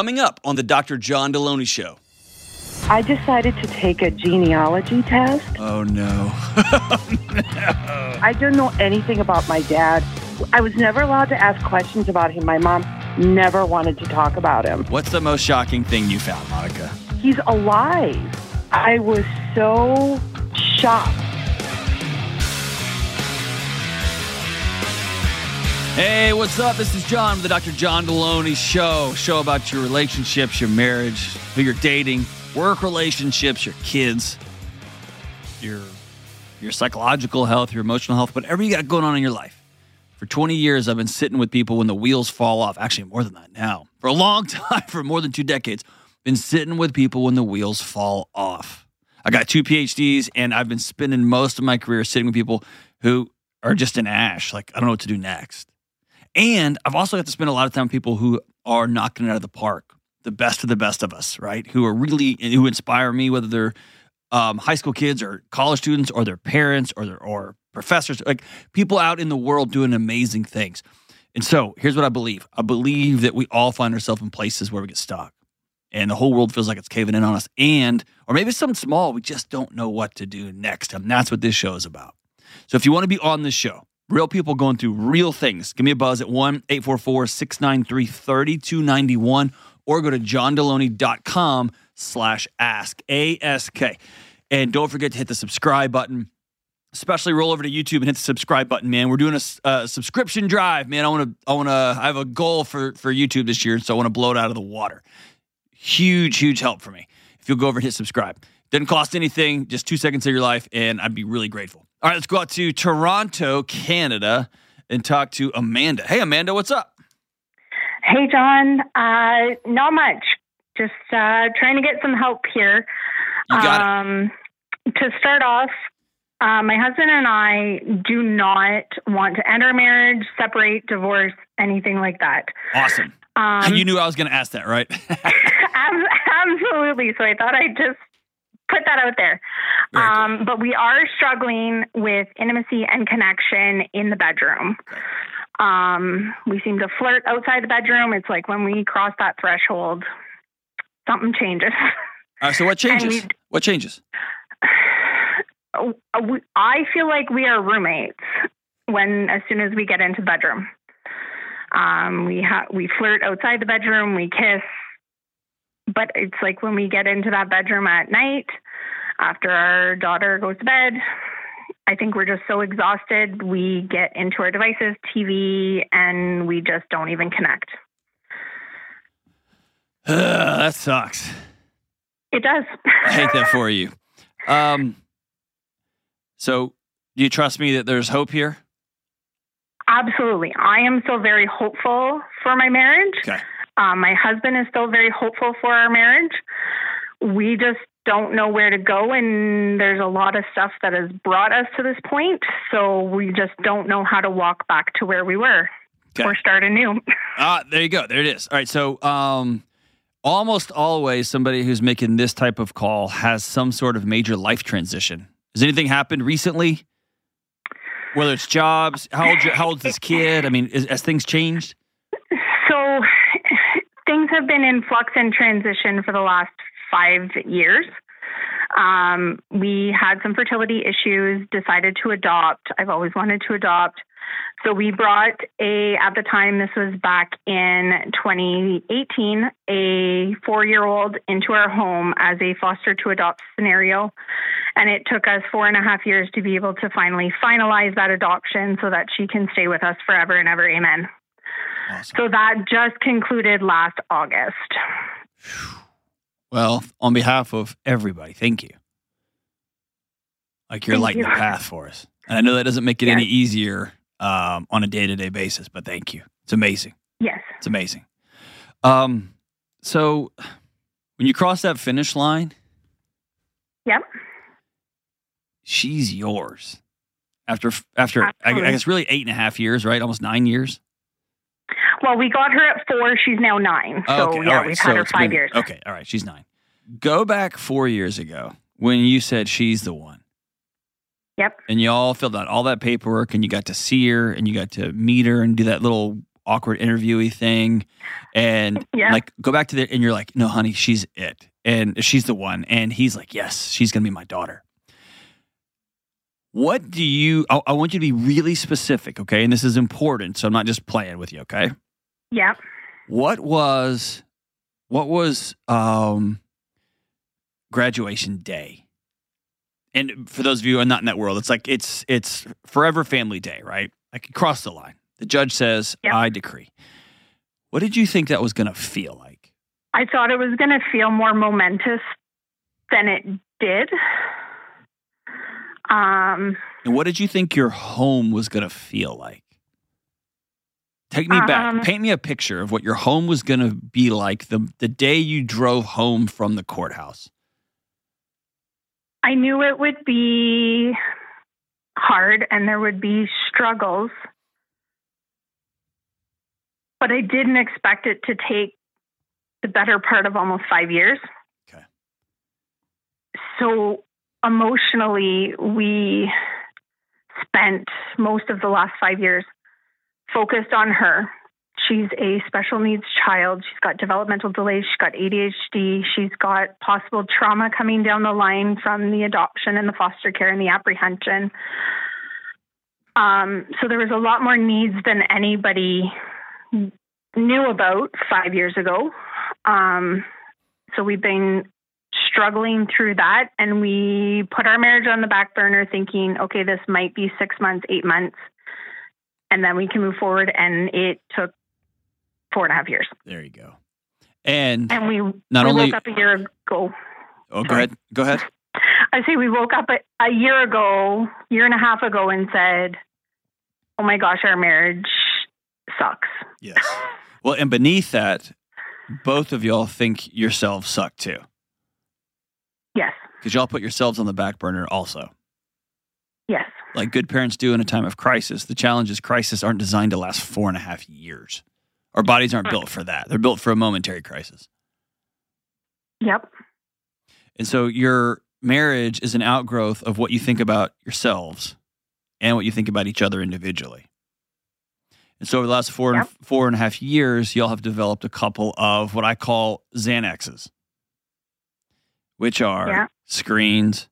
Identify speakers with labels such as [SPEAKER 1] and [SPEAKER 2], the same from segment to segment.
[SPEAKER 1] coming up on the Dr. John Delony Show.
[SPEAKER 2] I decided to take a genealogy test.
[SPEAKER 1] Oh, no. Oh, no.
[SPEAKER 2] I don't know anything about my dad. I was never allowed to ask questions about him. My mom never wanted to talk about him.
[SPEAKER 1] What's the most shocking thing you found, Monica?
[SPEAKER 2] He's alive. I was so shocked.
[SPEAKER 1] Hey, what's up? This is John with the Dr. John Delony Show. Show about your relationships, your marriage, who you're dating, work relationships, your kids, your your psychological health, your emotional health, whatever you got going on in your life. For 20 years, I've been sitting with people when the wheels fall off. Actually, more than that now. For a long time, for more than two decades, been sitting with people when the wheels fall off. I got two PhDs, and I've been spending most of my career sitting with people who are just in ash. Like, I don't know what to do next. And I've also got to spend a lot of time with people who are knocking it out of the park, the best of the best of us, right? Who are really, who inspire me, whether they're um, high school kids or college students or their parents or their, or professors, like people out in the world doing amazing things. And so here's what I believe I believe that we all find ourselves in places where we get stuck and the whole world feels like it's caving in on us. And, or maybe something small, we just don't know what to do next. And that's what this show is about. So if you want to be on this show, real people going through real things, give me a buzz at 1 844 693 3291 or go to johndelony.com slash ask, A-S-K. And don't forget to hit the subscribe button especially roll over to YouTube and hit the subscribe button, man. We're doing a, a uh, subscription drive, man. I want to, I want to, I have a goal for for YouTube this year, so I want to blow it out of the water. Huge, huge help for me if you'll go over and hit subscribe. Doesn't cost anything, just two seconds of your life, and I'd be really grateful. All right, let's go out to Toronto, Canada, and talk to Amanda. Hey, Amanda, what's up?
[SPEAKER 3] Hey, John. Uh, not much. Just uh, trying to get some help here.
[SPEAKER 1] You got
[SPEAKER 3] um, To start off, uh, my husband and I do not want to end our marriage, separate, divorce, anything like that.
[SPEAKER 1] Awesome.
[SPEAKER 3] Um,
[SPEAKER 1] you knew I was going to ask that, right?
[SPEAKER 3] Absolutely. So I thought I'd just put that out there.
[SPEAKER 1] Cool.
[SPEAKER 3] Um, but we are struggling with intimacy and connection in the bedroom. Um, we seem to flirt outside the bedroom. It's like when we cross that threshold, something changes.
[SPEAKER 1] Right, so what changes? What changes?
[SPEAKER 3] Uh, I feel like we are roommates when as soon as we get into the bedroom. Um, we ha- we flirt outside the bedroom, we kiss, but it's like when we get into that bedroom at night after our daughter goes to bed. I think we're just so exhausted. We get into our devices, TV, and we just don't even connect.
[SPEAKER 1] that sucks.
[SPEAKER 3] It does.
[SPEAKER 1] I hate that for you. Um, so, do you trust me that there's hope here?
[SPEAKER 3] Absolutely. I am still very hopeful for my marriage.
[SPEAKER 1] Okay.
[SPEAKER 3] Um, my husband is still very hopeful for our marriage. We just don't know where to go, and there's a lot of stuff that has brought us to this point. So we just don't know how to walk back to where we were
[SPEAKER 1] Okay.
[SPEAKER 3] or start anew.
[SPEAKER 1] Ah, there you go. There it is. All right. So, um, almost always somebody who's making this type of call has some sort of major life transition. Has anything happened recently? Whether it's jobs, how old how old's this kid? I mean, is, has things changed?
[SPEAKER 3] Have been in flux and transition for the last five years. Um, we had some fertility issues, decided to adopt. I've always wanted to adopt. So we brought a, at the time, this was back in 2018, a four year old into our home as a foster to adopt scenario. And it took us four and a half years to be able to finally finalize that adoption so that she can stay with us forever and ever. Amen.
[SPEAKER 1] Awesome.
[SPEAKER 3] So that just concluded last August.
[SPEAKER 1] Well, on behalf of everybody, thank you. Like you're
[SPEAKER 3] Thank
[SPEAKER 1] lighting
[SPEAKER 3] you.
[SPEAKER 1] the path for us. And I know that doesn't make it any easier um, on a day to day basis, but thank you. It's amazing.
[SPEAKER 3] Yes.
[SPEAKER 1] It's amazing. Um, so when you cross that finish line,
[SPEAKER 3] Yep.
[SPEAKER 1] she's yours. After after I, I guess really eight and a half years, right? Almost nine years.
[SPEAKER 3] Well, we got her at four. She's now nine. Oh, so,
[SPEAKER 1] okay,
[SPEAKER 3] yeah,
[SPEAKER 1] right.
[SPEAKER 3] we've
[SPEAKER 1] so
[SPEAKER 3] had her five
[SPEAKER 1] been-
[SPEAKER 3] years.
[SPEAKER 1] Okay, all right. She's nine. Go back four years ago when you said she's the one.
[SPEAKER 3] Yep.
[SPEAKER 1] and you all filled out all that paperwork and you got to see her and you got to meet her and do that little awkward interviewee thing, and
[SPEAKER 3] Yeah.
[SPEAKER 1] like go back to the and you're like, no, honey, she's it, and she's the one, and he's like, yes, she's gonna be my daughter. What do you? I, I want you to be really specific, okay? And this is important, so I'm not just playing with you, okay?
[SPEAKER 3] Yeah.
[SPEAKER 1] What was, what was, um, graduation day? And for those of you who are not in that world, it's like it's it's forever family day, right? Like you cross the line. The judge says,
[SPEAKER 3] Yep.
[SPEAKER 1] "I decree." What did you think that was going to feel like?
[SPEAKER 3] I thought it was going to feel more momentous than it did. Um,
[SPEAKER 1] And what did you think your home was going to feel like? Take me back.
[SPEAKER 3] Um,
[SPEAKER 1] Paint me a picture of what your home was going to be like the the day you drove home from the courthouse.
[SPEAKER 3] I knew it would be hard and there would be struggles, but I didn't expect it to take the better part of almost five years.
[SPEAKER 1] Okay.
[SPEAKER 3] So emotionally, we spent most of the last five years focused on her. She's a special needs child. She's got developmental delays. She's got ADHD. She's got possible trauma coming down the line from the adoption and the foster care and the apprehension. Um, so there was a lot more needs than anybody knew about five years ago. Um, so we've been struggling through that and we put our marriage on the back burner thinking, okay, this might be six months, eight months, and then we can move forward. And it took four and a half years.
[SPEAKER 1] There you go. And
[SPEAKER 3] And we,
[SPEAKER 1] Not
[SPEAKER 3] we
[SPEAKER 1] only-
[SPEAKER 3] woke up a year ago.
[SPEAKER 1] oh, go ahead. Go ahead.
[SPEAKER 3] I say we woke up a, a year ago, year and a half ago, and said, "Oh my gosh, our marriage sucks."
[SPEAKER 1] Yes. Well, and beneath that, both of y'all think yourselves suck too,
[SPEAKER 3] Yes,
[SPEAKER 1] because y'all put yourselves on the back burner also.
[SPEAKER 3] yes,
[SPEAKER 1] like good parents do in a time of crisis. The challenge is crisis aren't designed to last four and a half years. Our bodies aren't built for that. They're built for a momentary crisis.
[SPEAKER 3] yep,
[SPEAKER 1] And so your marriage is an outgrowth of what you think about yourselves and what you think about each other individually. And so over the last four,
[SPEAKER 3] Yep.
[SPEAKER 1] four and a half years, y'all have developed a couple of what I call Xanaxes, which are
[SPEAKER 3] Yeah.
[SPEAKER 1] screens,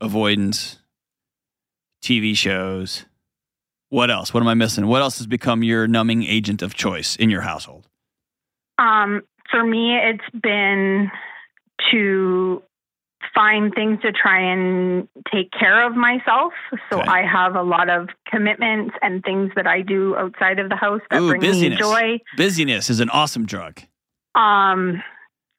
[SPEAKER 1] avoidance, TV shows. What else? What am I missing? What else has become your numbing agent of choice in your household?
[SPEAKER 3] Um, for me, it's been to find things to try and take care of myself. So
[SPEAKER 1] Okay.
[SPEAKER 3] I have a lot of commitments and things that I do outside of the house that
[SPEAKER 1] Ooh,
[SPEAKER 3] bring
[SPEAKER 1] busyness.
[SPEAKER 3] me joy.
[SPEAKER 1] Busyness is an awesome drug.
[SPEAKER 3] Um,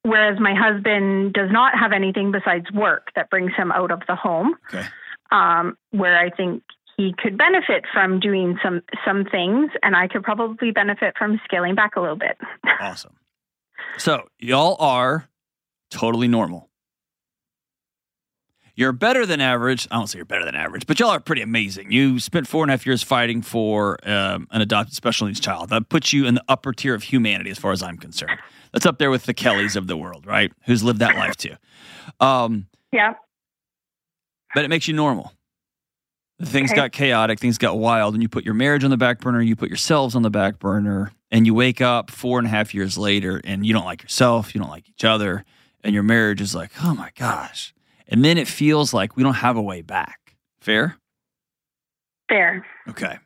[SPEAKER 3] whereas my husband does not have anything besides work that brings him out of the home.
[SPEAKER 1] Okay.
[SPEAKER 3] Um, where I think he could benefit from doing some some things, and I could probably benefit from scaling back a little bit.
[SPEAKER 1] Awesome. So, y'all are totally normal. You're better than average. I don't say you're better than average, but y'all are pretty amazing. You spent four and a half years fighting for um, an adopted special needs child. That puts you in the upper tier of humanity, as far as I'm concerned. That's up there with the Kellys of the world, right? Who's lived that life too. Um,
[SPEAKER 3] yeah,
[SPEAKER 1] but it makes you normal. Things
[SPEAKER 3] Okay.
[SPEAKER 1] got chaotic, things got wild, and you put your marriage on the back burner, you put yourselves on the back burner, and you wake up four and a half years later and you don't like yourself, you don't like each other, and your marriage is like, oh my gosh. And then it feels like we don't have a way back. Fair?
[SPEAKER 3] fair.
[SPEAKER 1] Okay.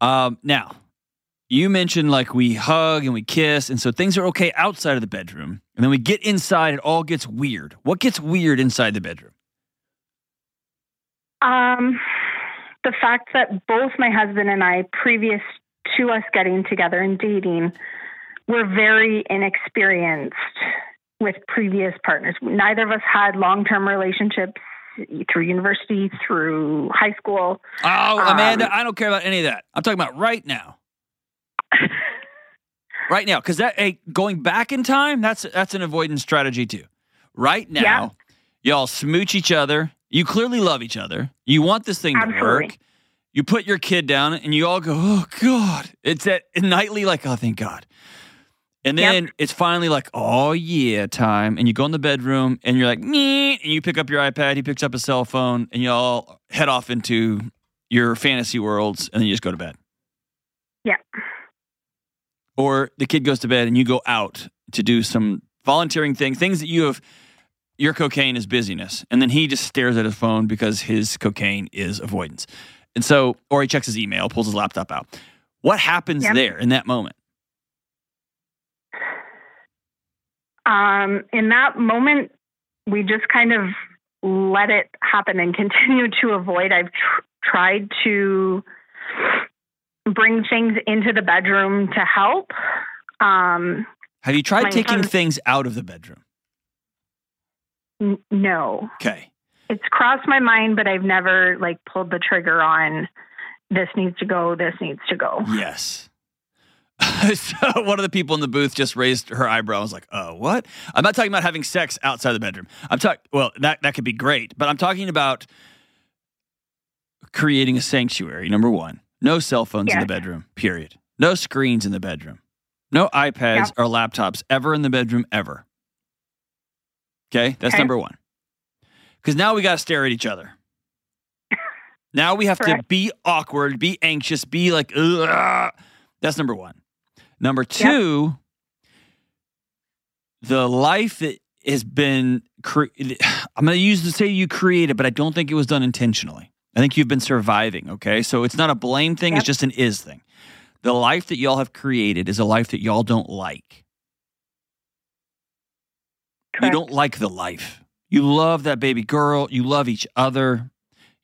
[SPEAKER 1] Um, now, you mentioned like we hug and we kiss, and so things are okay outside of the bedroom. And then we get inside, it all gets weird. What gets weird inside the bedroom?
[SPEAKER 3] Um, the fact that both my husband and I, previous to us getting together and dating, were very inexperienced with previous partners. Neither of us had long term relationships through university, through high school.
[SPEAKER 1] Oh, Amanda,
[SPEAKER 3] Um,
[SPEAKER 1] I don't care about any of that. I'm talking about right now. right now, because that hey, going back in time, that's that's an avoidance strategy too. Right now, y'all smooch each other. You clearly love each other. You want this thing to work. You put your kid down, and you all go, "Oh God!" It's at nightly, like, "Oh, thank God." And
[SPEAKER 3] Yep.
[SPEAKER 1] then it's finally like, "Oh yeah, time." And you go in the bedroom, and you're like, "Me," and you pick up your iPad. He picks up a cell phone, and y'all head off into your fantasy worlds, and then you just go to bed.
[SPEAKER 3] Yeah.
[SPEAKER 1] Or the kid goes to bed and you go out to do some volunteering thing, things that you have your cocaine is busyness. And then he just stares at his phone because his cocaine is avoidance. And so, or he checks his email, pulls his laptop out. What happens
[SPEAKER 3] Yep.
[SPEAKER 1] there in that moment?
[SPEAKER 3] Um, in that moment, we just kind of let it happen and continue to avoid. I've tr- tried to bring things into the bedroom to help. Um,
[SPEAKER 1] Have you tried taking
[SPEAKER 3] son-
[SPEAKER 1] things out of the bedroom?
[SPEAKER 3] N- no,
[SPEAKER 1] Okay.
[SPEAKER 3] it's crossed my mind, but I've never like pulled the trigger on this needs to go, this needs to go.
[SPEAKER 1] Yes. so one of the people in the booth just raised her eyebrow. I was like, "Oh, what?" I'm not talking about having sex outside the bedroom. I'm talking. Well, that that could be great, but I'm talking about creating a sanctuary. Number one, no cell phones in the bedroom. Period. No screens in the bedroom. No iPads
[SPEAKER 3] Yep.
[SPEAKER 1] or laptops ever in the bedroom ever. Okay, that's
[SPEAKER 3] Okay.
[SPEAKER 1] number one. Because now we got to stare at each other. Now we have to be awkward, be anxious, be like, Ugh. that's number one. Number two, the life that has been, cre- I'm going to use to say you created, but I don't think it was done intentionally. I think you've been surviving, okay? So it's not a blame thing, it's just an is thing. The life that y'all have created is a life that y'all don't like. You don't like the life. You love that baby girl. You love each other.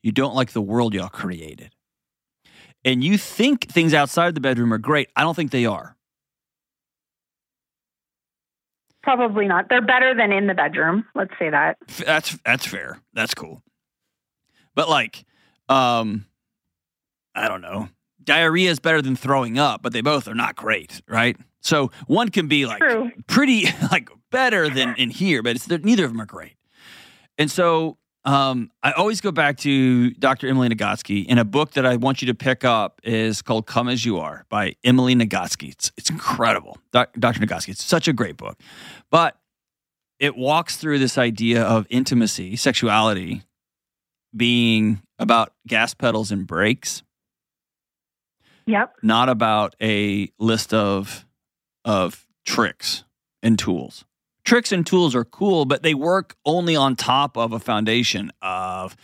[SPEAKER 1] You don't like the world y'all created. And you think things outside the bedroom are great. I don't think they are.
[SPEAKER 3] Probably not. They're better than in the bedroom. Let's say that.
[SPEAKER 1] That's that's fair. That's cool. But like, um, I don't know. Diarrhea is better than throwing up, but they both are not great, right? So one can be like
[SPEAKER 3] True.
[SPEAKER 1] pretty like better than in here, but it's neither of them are great. And so um, I always go back to Dr. Emily Nagoski, and a book that I want you to pick up is called "Come as You Are" by Emily Nagoski. It's it's incredible, Doc, Dr. Nagoski. It's such a great book, but it walks through this idea of intimacy, sexuality, being about gas pedals and brakes
[SPEAKER 3] Yep.
[SPEAKER 1] not about a list of of tricks and tools. Tricks and tools are cool, but they work only on top of a foundation of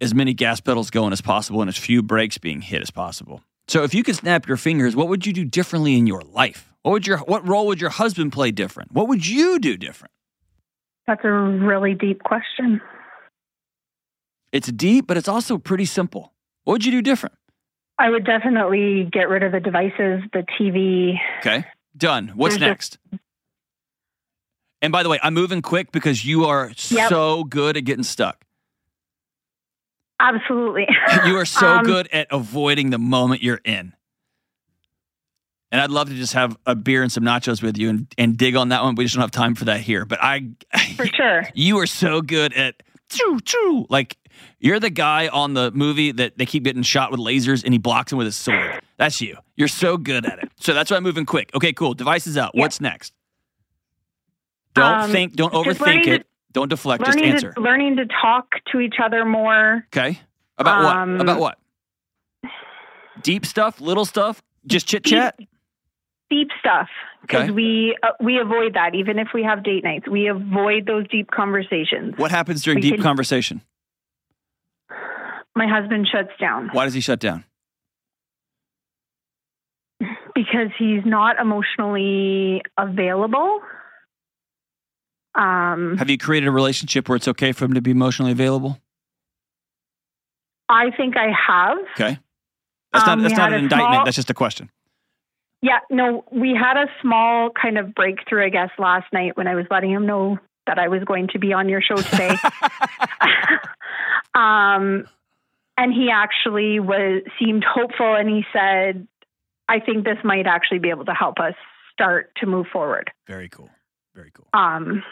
[SPEAKER 1] as many gas pedals going as possible and as few brakes being hit as possible. So if you could snap your fingers, what would you do differently in your life? What would your what role would your husband play different? What would you do different?
[SPEAKER 3] That's a really deep question.
[SPEAKER 1] It's deep, but it's also pretty simple. What would you do different?
[SPEAKER 3] I would definitely get rid of the devices, the TV.
[SPEAKER 1] Okay. Done. What's
[SPEAKER 3] There's
[SPEAKER 1] next? And by the way, I'm moving quick because you are
[SPEAKER 3] Yep.
[SPEAKER 1] so good at getting stuck.
[SPEAKER 3] Absolutely.
[SPEAKER 1] You are so
[SPEAKER 3] Um,
[SPEAKER 1] good at avoiding the moment you're in. And I'd love to just have a beer and some nachos with you and, and dig on that one. We just don't have time for that here. But I,
[SPEAKER 3] For sure.
[SPEAKER 1] you are so good at choo choo. Like you're the guy on the movie that they keep getting shot with lasers and he blocks them with his sword. That's you. You're so good at it. So that's why I'm moving quick. Okay, cool. Devices out.
[SPEAKER 3] Yeah.
[SPEAKER 1] What's next? Don't
[SPEAKER 3] Um,
[SPEAKER 1] think. Don't overthink it.
[SPEAKER 3] to-
[SPEAKER 1] don't deflect. Just answer.
[SPEAKER 3] to learning to talk to each other more.
[SPEAKER 1] Okay. About
[SPEAKER 3] Um,
[SPEAKER 1] what? About what? Deep stuff, little stuff, just chit chat.
[SPEAKER 3] Deep stuff because
[SPEAKER 1] Okay.
[SPEAKER 3] we uh, we avoid that even if we have date nights. We avoid those deep conversations.
[SPEAKER 1] What happens during
[SPEAKER 3] We
[SPEAKER 1] deep
[SPEAKER 3] can-
[SPEAKER 1] conversation?
[SPEAKER 3] My husband shuts down
[SPEAKER 1] Why does he shut down?
[SPEAKER 3] because he's not emotionally available. Um,
[SPEAKER 1] Have you created a relationship where it's okay for him to be emotionally available?
[SPEAKER 3] I think I have.
[SPEAKER 1] Okay. That's not
[SPEAKER 3] Um,
[SPEAKER 1] that's not an indictment.
[SPEAKER 3] small-
[SPEAKER 1] That's just a question.
[SPEAKER 3] Yeah, no, we had a small kind of breakthrough, I guess, last night when I was letting him know that I was going to be on your show today. um, and he actually was seemed hopeful, and he said, "I think this might actually be able to help us start to move forward."
[SPEAKER 1] Very cool. Very cool.
[SPEAKER 3] Um,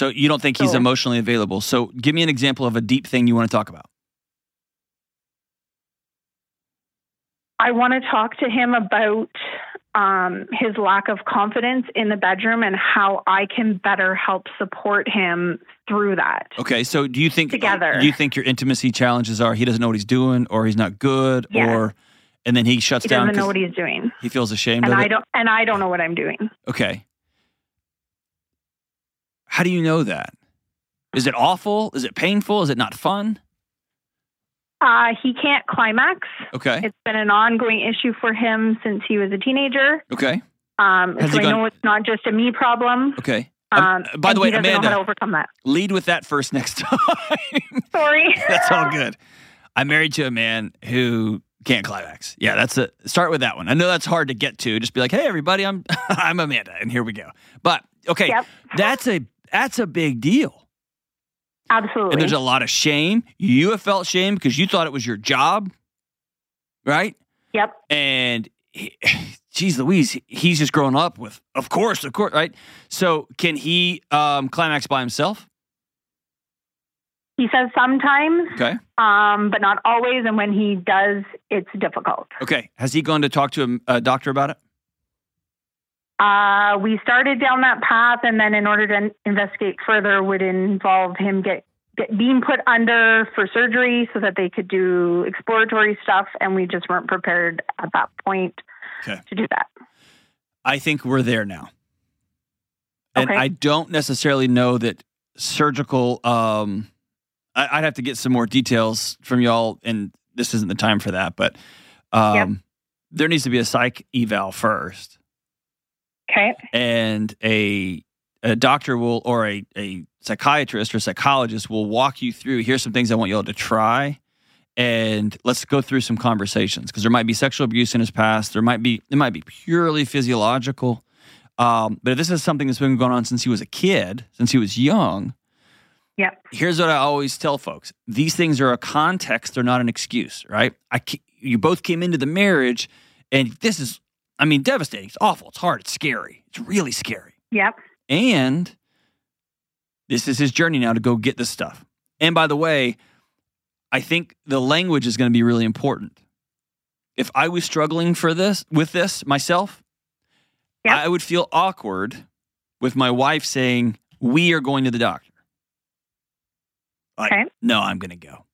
[SPEAKER 1] So you don't think he's emotionally available. So give me an example of a deep thing you want to talk about.
[SPEAKER 3] I want to talk to him about um, his lack of confidence in the bedroom and how I can better help support him through that.
[SPEAKER 1] Okay. So do you think
[SPEAKER 3] Together.
[SPEAKER 1] Do you think your intimacy challenges are he doesn't know what he's doing, or he's not good,
[SPEAKER 3] Yeah.
[SPEAKER 1] or and then he shuts
[SPEAKER 3] He
[SPEAKER 1] down.
[SPEAKER 3] He doesn't know what he's doing,
[SPEAKER 1] he feels ashamed
[SPEAKER 3] and I
[SPEAKER 1] it.
[SPEAKER 3] don't. And I don't know what I'm doing.
[SPEAKER 1] Okay. How do you know that? Is it awful? Is it painful? Is it not fun?
[SPEAKER 3] Uh, he can't climax.
[SPEAKER 1] Okay.
[SPEAKER 3] It's been an ongoing issue for him since he was a teenager.
[SPEAKER 1] Okay.
[SPEAKER 3] Um,
[SPEAKER 1] Has
[SPEAKER 3] so I
[SPEAKER 1] gone-
[SPEAKER 3] know it's not just a me problem.
[SPEAKER 1] Okay. Um,
[SPEAKER 3] Um,
[SPEAKER 1] by the way, Amanda,
[SPEAKER 3] to overcome that.
[SPEAKER 1] lead with that first next time.
[SPEAKER 3] Sorry.
[SPEAKER 1] that's all good. I'm married to a man who can't climax. Yeah, that's a start with that one. I know that's hard to get to. Just be like, hey, everybody, I'm I'm Amanda, and here we go. But okay,
[SPEAKER 3] Yep.
[SPEAKER 1] that's a that's a big deal.
[SPEAKER 3] Absolutely.
[SPEAKER 1] And there's a lot of shame. You have felt shame because you thought it was your job, right?
[SPEAKER 3] yep.
[SPEAKER 1] And he, geez Louise, he's just grown up with, of course, of course, right? So can he um, climax by himself?
[SPEAKER 3] He says sometimes,
[SPEAKER 1] Okay.
[SPEAKER 3] um, but not always. And when he does, it's difficult.
[SPEAKER 1] Okay. Has he gone to talk to a, a doctor about it?
[SPEAKER 3] Uh, we started down that path, and then in order to investigate further, would involve him get, get being put under for surgery so that they could do exploratory stuff, and we just weren't prepared at that point
[SPEAKER 1] Okay.
[SPEAKER 3] to do that.
[SPEAKER 1] I think we're there now. And
[SPEAKER 3] Okay.
[SPEAKER 1] I don't necessarily know that surgical. Um, I, I'd have to get some more details from y'all, and this isn't the time for that. But um,
[SPEAKER 3] Yep.
[SPEAKER 1] there needs to be a psych eval first,
[SPEAKER 3] Okay.
[SPEAKER 1] and a a doctor will or a a psychiatrist or psychologist will walk you through. Here's some things I want y'all to try. And let's go through some conversations because there might be sexual abuse in his past. There might be it might be purely physiological. Um, but if this is something that's been going on since he was a kid, since he was young,
[SPEAKER 3] yeah
[SPEAKER 1] here's what I always tell folks: these things are a context; they're not an excuse, right? I you both came into the marriage, and this is, I mean, devastating. It's awful. It's hard. It's scary. It's really scary.
[SPEAKER 3] Yep.
[SPEAKER 1] And this is his journey now to go get this stuff. And by the way, I think the language is going to be really important. If I was struggling for this with this myself,
[SPEAKER 3] Yep.
[SPEAKER 1] I would feel awkward with my wife saying, "We are going to the doctor." Like,
[SPEAKER 3] Okay.
[SPEAKER 1] no, I'm going to go.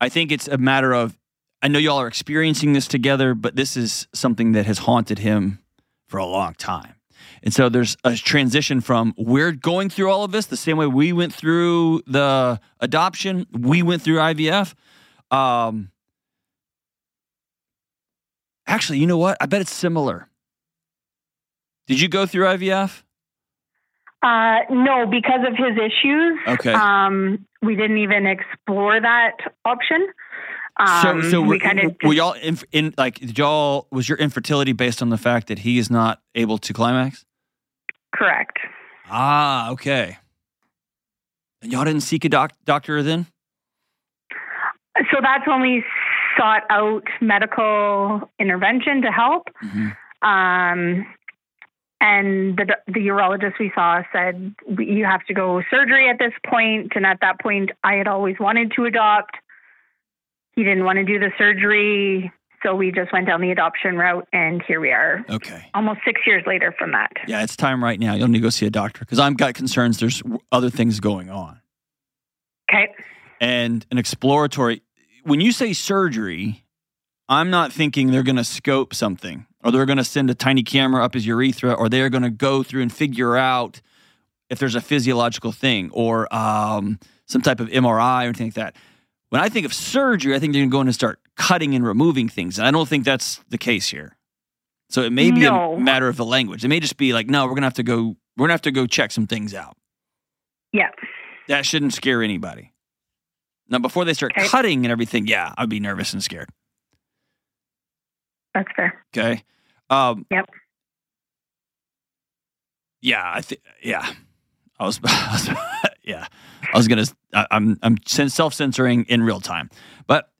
[SPEAKER 1] I think it's a matter of I know y'all are experiencing this together, but this is something that has haunted him for a long time. And so there's a transition from we're going through all of this the same way we went through the adoption, we went through IVF. Um, actually, you know what? I bet it's similar. Did you go through IVF?
[SPEAKER 3] Uh, no, because of his issues,
[SPEAKER 1] Okay.
[SPEAKER 3] um, we didn't even explore that option. Um,
[SPEAKER 1] so, so
[SPEAKER 3] we
[SPEAKER 1] were,
[SPEAKER 3] kind of
[SPEAKER 1] were y'all in, in like did y'all was your infertility based on the fact that he is not able to climax?
[SPEAKER 3] correct.
[SPEAKER 1] Ah, okay. And y'all didn't seek a doc- doctor then?
[SPEAKER 3] So that's when we sought out medical intervention to help.
[SPEAKER 1] Mhm.
[SPEAKER 3] Um, and the, the urologist we saw said, you have to go surgery at this point. And at that point, I had always wanted to adopt. He didn't want to do the surgery. So we just went down the adoption route. And here we are,
[SPEAKER 1] Okay.
[SPEAKER 3] almost six years later from that.
[SPEAKER 1] Yeah, it's time right now. You'll need to go see a doctor because I've got concerns. There's other things going on.
[SPEAKER 3] Okay.
[SPEAKER 1] And an exploratory, when you say surgery, I'm not thinking they're going to scope something or they're going to send a tiny camera up his urethra or they're going to go through and figure out if there's a physiological thing or um, some type of MRI or anything like that. When I think of surgery, I think they're going to go in and start cutting and removing things. And I don't think that's the case here. So it may be
[SPEAKER 3] No.
[SPEAKER 1] a matter of the language. It may just be like, no, we're going to have to go, we're going to have to go check some things out.
[SPEAKER 3] Yeah.
[SPEAKER 1] That shouldn't scare anybody. Now, before they start
[SPEAKER 3] Okay.
[SPEAKER 1] cutting and everything, yeah, I'd be nervous and scared.
[SPEAKER 3] That's fair.
[SPEAKER 1] Okay. Um,
[SPEAKER 3] Yep.
[SPEAKER 1] Yeah, I think. Yeah, I was. yeah, I was gonna. I, I'm. I'm self censoring in real time. But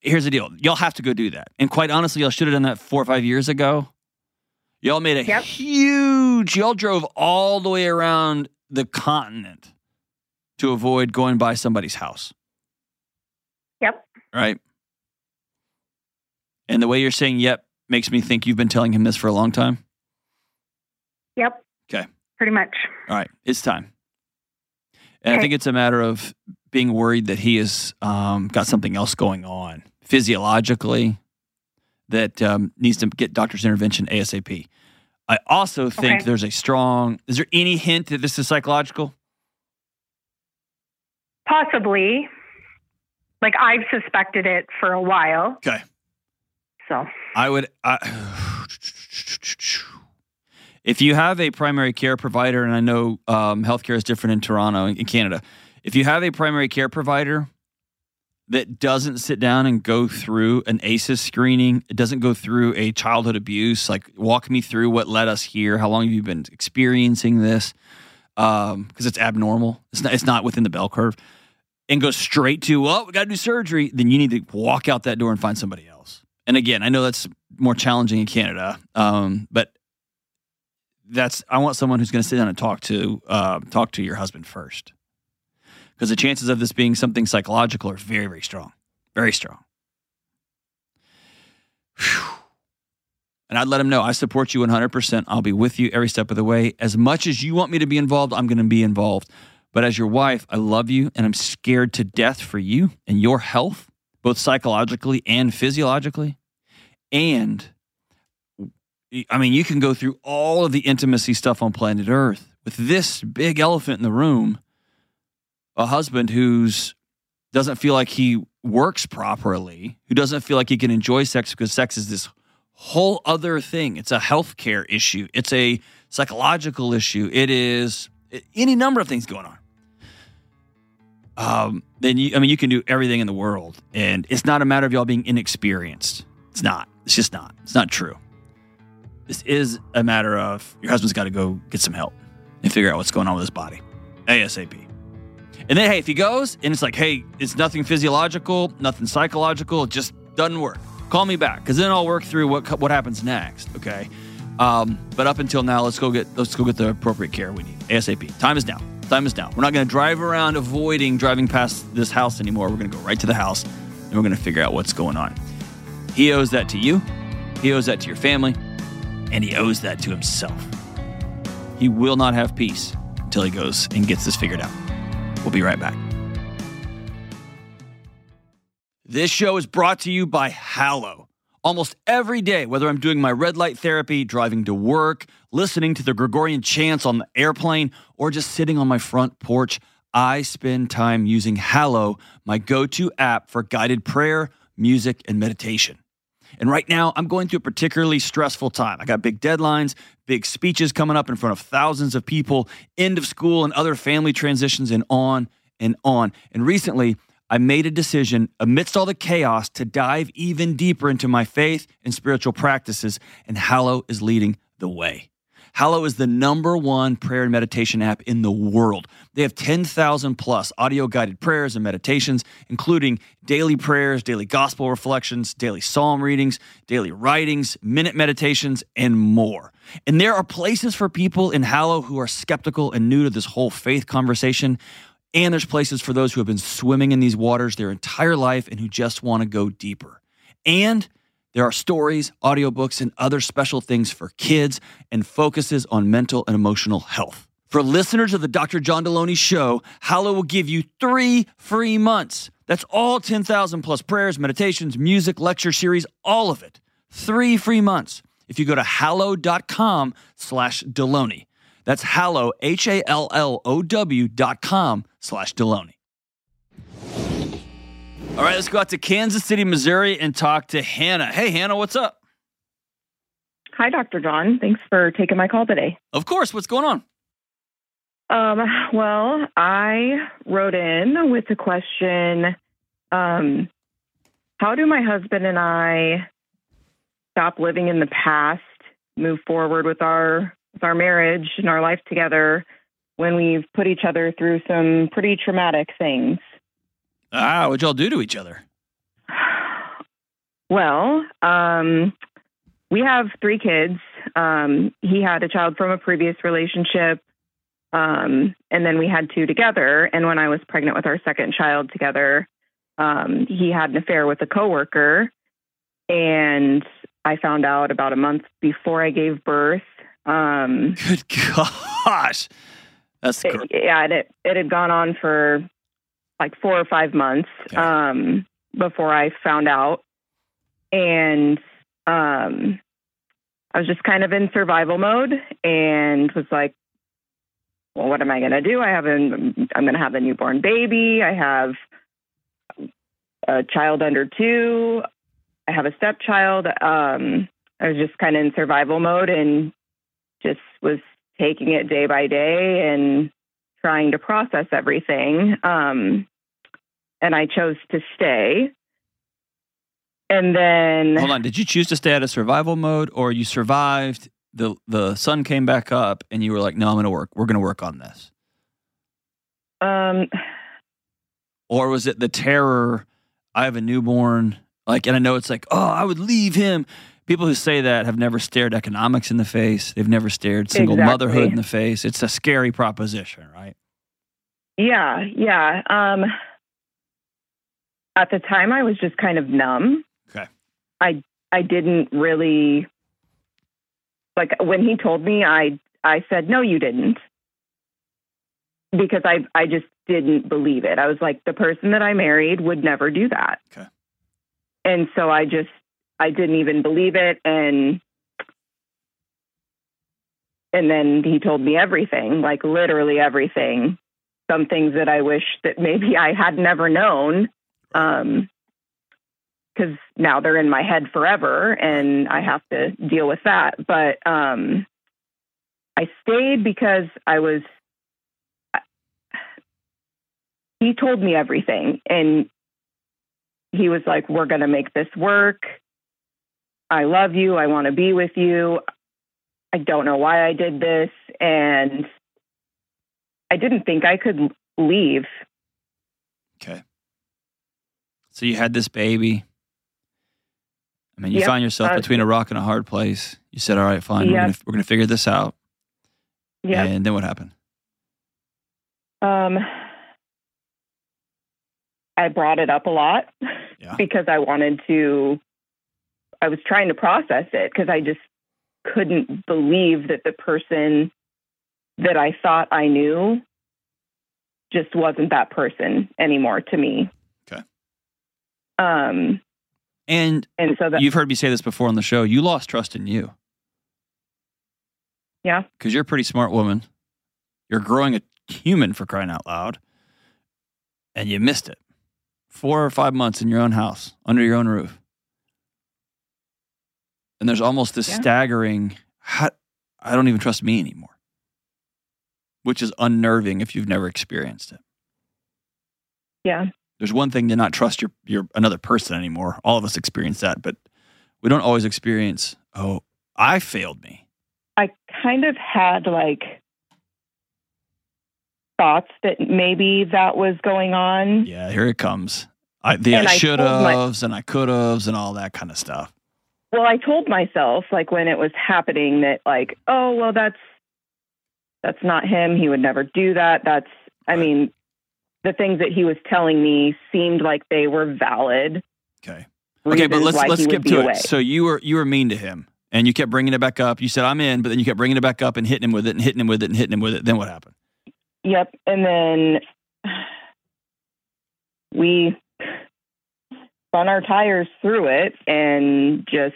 [SPEAKER 1] here's the deal: y'all have to go do that. And quite honestly, y'all should have done that four or five years ago. Y'all made a
[SPEAKER 3] Yep.
[SPEAKER 1] huge. Y'all drove all the way around the continent to avoid going by somebody's house.
[SPEAKER 3] Yep.
[SPEAKER 1] right? And the way you're saying "yep" makes me think you've been telling him this for a long time.
[SPEAKER 3] Yep.
[SPEAKER 1] Okay.
[SPEAKER 3] Pretty much.
[SPEAKER 1] All right, it's time. And I think it's a matter of being worried that he has um, got something else going on physiologically. that um, needs to get doctor's intervention ASAP. I also think
[SPEAKER 3] Okay.
[SPEAKER 1] there's a strong. Is there any hint that this is psychological?
[SPEAKER 3] Possibly. Like I've suspected it for a while.
[SPEAKER 1] Okay.
[SPEAKER 3] So
[SPEAKER 1] I would. I, if you have a primary care provider, and I know um, healthcare is different in Toronto, in Canada, if you have a primary care provider that doesn't sit down and go through an ACEs screening, it doesn't go through a childhood abuse, like walk me through what led us here, how long have you been experiencing this, because it's abnormal, it's not, it's not within the bell curve, and go straight to, well, we got to do surgery, then you need to walk out that door and find somebody else. And again, I know that's more challenging in Canada, um, but that's I want someone who's going to sit down and talk to uh, talk to your husband first, because the chances of this being something psychological are very very strong, very strong. Whew. And I'd let him know I support you 100%. I'll be with you every step of the way. As much as you want me to be involved, I'm going to be involved. But as your wife, I love you and I'm scared to death for you and your health, both psychologically and physiologically. And I mean, you can go through all of the intimacy stuff on planet Earth with this big elephant in the room, a husband who's doesn't feel like he works properly, who doesn't feel like he can enjoy sex because sex is this whole other thing. It's a healthcare issue. It's a psychological issue. It is any number of things going on. Um, then you, I mean, you can do everything in the world, and it's not a matter of y'all being inexperienced. It's not. It's just not. It's not true. This is a matter of your husband's got to go get some help and figure out what's going on with his body, ASAP. And then, hey, if he goes and it's like, hey, it's nothing physiological, nothing psychological, it just doesn't work. Call me back because then I'll work through what what happens next. Okay. Um, but up until now, let's go get let's go get the appropriate care we need ASAP. Time is now. Time is now. We're not going to drive around avoiding driving past this house anymore. We're going to go right to the house and we're going to figure out what's going on. He owes that to you. He owes that to your family, and he owes that to himself. He will not have peace until he goes and gets this figured out. We'll be right back. This show is brought to you by Hallow. Almost every day, whether I'm doing my red light therapy, driving to work, listening to the Gregorian chants on the airplane, or just sitting on my front porch, I spend time using Hallow, my go to app for guided prayer, music, and meditation. And right now, I'm going through a particularly stressful time. I got big deadlines, big speeches coming up in front of thousands of people, end of school and other family transitions, and on and on. And recently, I made a decision amidst all the chaos to dive even deeper into my faith and spiritual practices, and Hallow is leading the way. Hallow is the number one prayer and meditation app in the world. They have 10,000 plus audio guided prayers and meditations, including daily prayers, daily gospel reflections, daily psalm readings, daily writings, minute meditations, and more. And there are places for people in Hallow who are skeptical and new to this whole faith conversation. And there's places for those who have been swimming in these waters their entire life and who just want to go deeper. And there are stories, audiobooks, and other special things for kids and focuses on mental and emotional health. For listeners of the Dr. John Delony Show, Hallow will give you three free months. That's all 10,000 plus prayers, meditations, music, lecture series, all of it. Three free months. If you go to hallow.com slash Delony. That's hallow, H A L L O W dot com slash Delony. All right, let's go out to Kansas City, Missouri, and talk to Hannah. Hey, Hannah, what's up?
[SPEAKER 4] Hi, Dr. John. Thanks for taking my call today.
[SPEAKER 1] Of course, what's going on?
[SPEAKER 4] Um, well, I wrote in with the question um, How do my husband and I stop living in the past, move forward with our with our marriage and our life together when we've put each other through some pretty traumatic things?
[SPEAKER 1] Ah, what'd y'all do to each other?
[SPEAKER 4] Well, um, we have three kids. Um, he had a child from a previous relationship, um, and then we had two together. And when I was pregnant with our second child together, um, he had an affair with a coworker, and I found out about a month before I gave birth. Um,
[SPEAKER 1] Good gosh. That's
[SPEAKER 4] it, yeah, it it had gone on for like four or five months um, before I found out, and um, I was just kind of in survival mode and was like, well, what am I going to do? I have an, I'm going to have a newborn baby. I have a child under two. I have a stepchild. Um, I was just kind of in survival mode and just was taking it day by day and trying to process everything. Um, and I chose to stay. And then
[SPEAKER 1] hold on, did you choose to stay out of survival mode, or you survived? the The sun came back up, and you were like, "No, I'm going to work. We're going to work on this."
[SPEAKER 4] Um,
[SPEAKER 1] or was it the terror? I have a newborn. Like, and I know it's like, oh, I would leave him. People who say that have never stared economics in the face. They've never stared single
[SPEAKER 4] Exactly.
[SPEAKER 1] motherhood in the face. It's a scary proposition, right?
[SPEAKER 4] yeah, yeah. Um, at the time, I was just kind of numb.
[SPEAKER 1] Okay.
[SPEAKER 4] I I didn't really like when he told me. I I said, "No, you didn't," because I I just didn't believe it. I was like, the person that I married would never do that.
[SPEAKER 1] Okay.
[SPEAKER 4] And so I just I didn't even believe it, and and then he told me everything, like literally everything. Some things that I wish that maybe I had never known. Um, because now they're in my head forever and I have to deal with that. But um, I stayed because I was, he told me everything. And he was like, We're going to make this work. I love you. I want to be with you. I don't know why I did this. And I didn't think I could leave.
[SPEAKER 1] Okay. So you had this baby. I mean, you
[SPEAKER 4] Yep.
[SPEAKER 1] found yourself between a rock and a hard place. You said, "All right, fine. We're
[SPEAKER 4] Yep.
[SPEAKER 1] gonna we're gonna figure this out."
[SPEAKER 4] Yeah.
[SPEAKER 1] And then what happened?
[SPEAKER 4] Um, I brought it up a lot
[SPEAKER 1] Yeah.
[SPEAKER 4] because I wanted to, I was trying to process it because I just couldn't believe that the person that I thought I knew just wasn't that person anymore to me. Um,
[SPEAKER 1] And
[SPEAKER 4] and so that,
[SPEAKER 1] you've heard me say this before on the show. You lost trust in you.
[SPEAKER 4] Yeah.
[SPEAKER 1] Because you're a pretty smart woman. You're growing a human for crying out loud, and you missed it. Four or five months in your own house, under your own roof. And there's almost this
[SPEAKER 4] Yeah.
[SPEAKER 1] staggering, I don't even trust me anymore, which is unnerving if you've never experienced it.
[SPEAKER 4] yeah,
[SPEAKER 1] There's one thing to not trust your, your another person anymore. All of us experience that, but we don't always experience, oh, I failed me.
[SPEAKER 4] I kind of had like thoughts that maybe that was going on.
[SPEAKER 1] Yeah, here it comes. I, the
[SPEAKER 4] And
[SPEAKER 1] I should have's and I could have's and all that kind of stuff.
[SPEAKER 4] Well, I told myself like when it was happening that like, oh, well that's that's not him. He would never do that. That's I mean, the things that he was telling me seemed like they were valid.
[SPEAKER 1] Okay. Okay, but let's let's skip to
[SPEAKER 4] away.
[SPEAKER 1] it. So you were you were mean to him, and you kept bringing it back up. You said I'm in, but then you kept bringing it back up and hitting him with it, and hitting him with it, and hitting him with it. Then what happened?
[SPEAKER 4] Yep. And then we spun our tires through it and just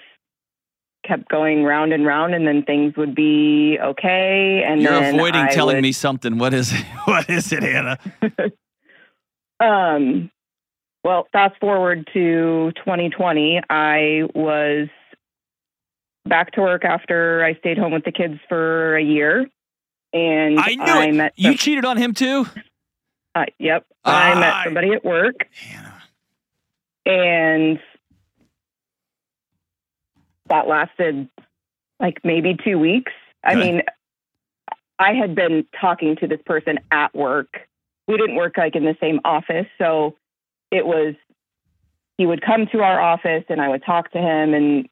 [SPEAKER 4] kept going round and round and then things would be okay. And
[SPEAKER 1] You're avoiding
[SPEAKER 4] I
[SPEAKER 1] telling
[SPEAKER 4] would-
[SPEAKER 1] me something. What is it? What is it, Hannah?
[SPEAKER 4] Um, well, fast forward to 2020, I was back to work after I stayed home with the kids for a year. And
[SPEAKER 1] I knew it.
[SPEAKER 4] met
[SPEAKER 1] You
[SPEAKER 4] some-
[SPEAKER 1] cheated on him too,
[SPEAKER 4] uh, yep. I met somebody at work
[SPEAKER 1] Hannah.
[SPEAKER 4] and that lasted like maybe two weeks. I mean, I had been talking to this person at work. We didn't work like in the same office, so it was he would come to our office and I would talk to him and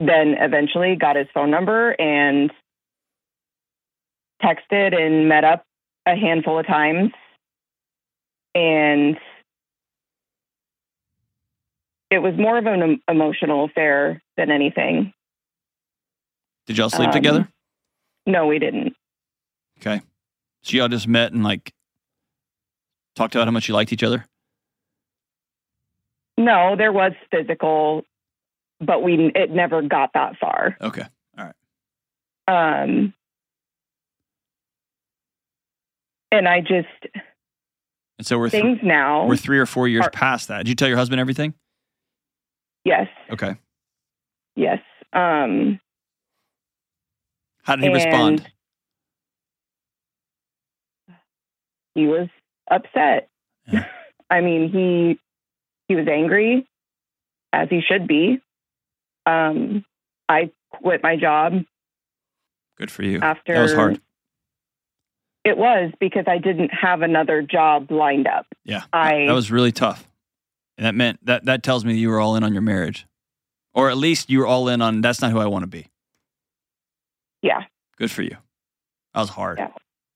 [SPEAKER 4] then eventually got his phone number and texted and met up a handful of times and it was more of an emotional affair than anything.
[SPEAKER 1] Did y'all sleep
[SPEAKER 4] Um,
[SPEAKER 1] together?
[SPEAKER 4] No, we didn't.
[SPEAKER 1] Okay. So y'all just met and like talked about how much you liked each other.
[SPEAKER 4] No, there was physical but we it never got that far.
[SPEAKER 1] Okay. All right.
[SPEAKER 4] Um, and I just
[SPEAKER 1] And so we're th-
[SPEAKER 4] things now.
[SPEAKER 1] we're three or four years
[SPEAKER 4] are-
[SPEAKER 1] past that. Did you tell your husband everything?
[SPEAKER 4] yes,
[SPEAKER 1] Okay.
[SPEAKER 4] yes. Um,
[SPEAKER 1] How did he respond?
[SPEAKER 4] He was upset.
[SPEAKER 1] Yeah.
[SPEAKER 4] I mean, he he was angry, as he should be. Um, I quit my job
[SPEAKER 1] Good for you.
[SPEAKER 4] after
[SPEAKER 1] That was hard.
[SPEAKER 4] It was because I didn't have another job lined up.
[SPEAKER 1] Yeah.
[SPEAKER 4] I
[SPEAKER 1] that was really tough. And that meant that that tells me you were all in on your marriage. Or at least you were all in on that's not who I want to be.
[SPEAKER 4] yeah.
[SPEAKER 1] Good for you. That was hard.
[SPEAKER 4] Yeah.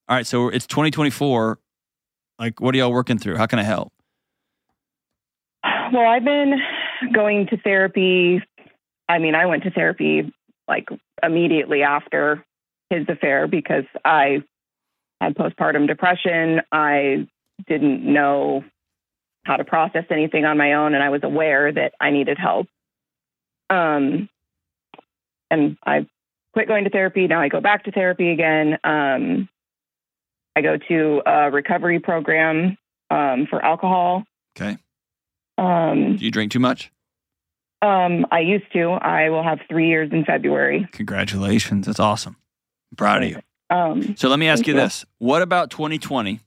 [SPEAKER 1] All right, so it's 2024. Like what are y'all working through? How can I help?
[SPEAKER 4] Well, I've been going to therapy. I mean, I went to therapy like immediately after his affair because I had postpartum depression. I didn't know how to process anything on my own, and I was aware that I needed help. Um, and I quit going to therapy. Now I go back to therapy again. Um, I go to a recovery program um, for alcohol.
[SPEAKER 1] Okay.
[SPEAKER 4] Um,
[SPEAKER 1] Do you drink too much?
[SPEAKER 4] um, I used to. I will have three years in February.
[SPEAKER 1] Congratulations. That's awesome. I'm proud of you.
[SPEAKER 4] Um,
[SPEAKER 1] So let me ask you
[SPEAKER 4] you.
[SPEAKER 1] this. What about 2020?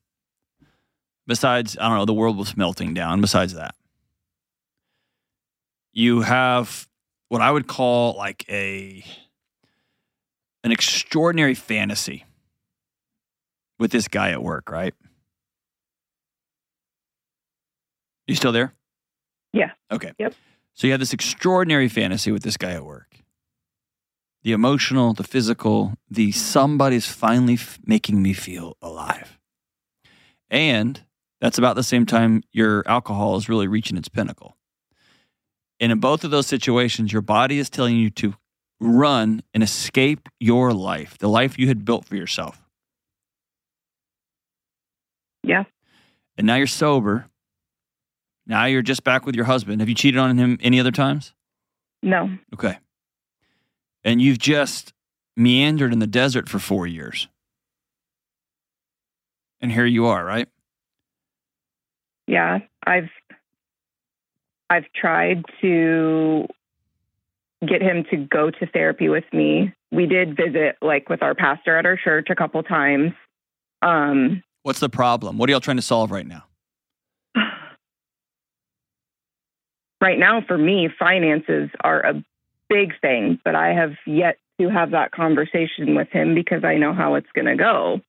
[SPEAKER 1] Besides, I don't know, the world was melting down. Besides that, you have what I would call like a an extraordinary fantasy with this guy at work, right? You still there?
[SPEAKER 4] Yeah.
[SPEAKER 1] Okay.
[SPEAKER 4] Yep.
[SPEAKER 1] So you have this extraordinary fantasy with this guy at work. The emotional, the physical, the somebody's finally f- making me feel alive. And that's about the same time your alcohol is really reaching its pinnacle. And in both of those situations, your body is telling you to run and escape your life, the life you had built for yourself.
[SPEAKER 4] Yeah.
[SPEAKER 1] And now you're sober. Now you're just back with your husband. Have you cheated on him any other times?
[SPEAKER 4] no,
[SPEAKER 1] Okay. And you've just meandered in the desert for four years. And here you are, right?
[SPEAKER 4] yeah, I've I've tried to get him to go to therapy with me. We did visit like with our pastor at our church a couple times. Um,
[SPEAKER 1] What's the problem? What are y'all trying to solve right now?
[SPEAKER 4] right now for me, finances are a big thing, but I have yet to have that conversation with him because I know how it's going to go.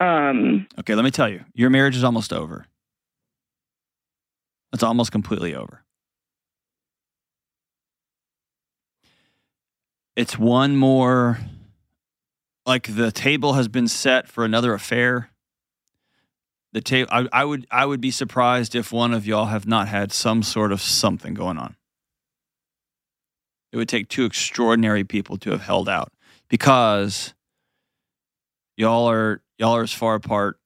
[SPEAKER 4] Um,
[SPEAKER 1] Okay, let me tell you your marriage is almost over. It's almost completely over. It's one more, like the table has been set for another affair. The table, I, I would, I would be surprised if one of y'all have not had some sort of something going on. It would take two extraordinary people to have held out because y'all are y'all are as far apart.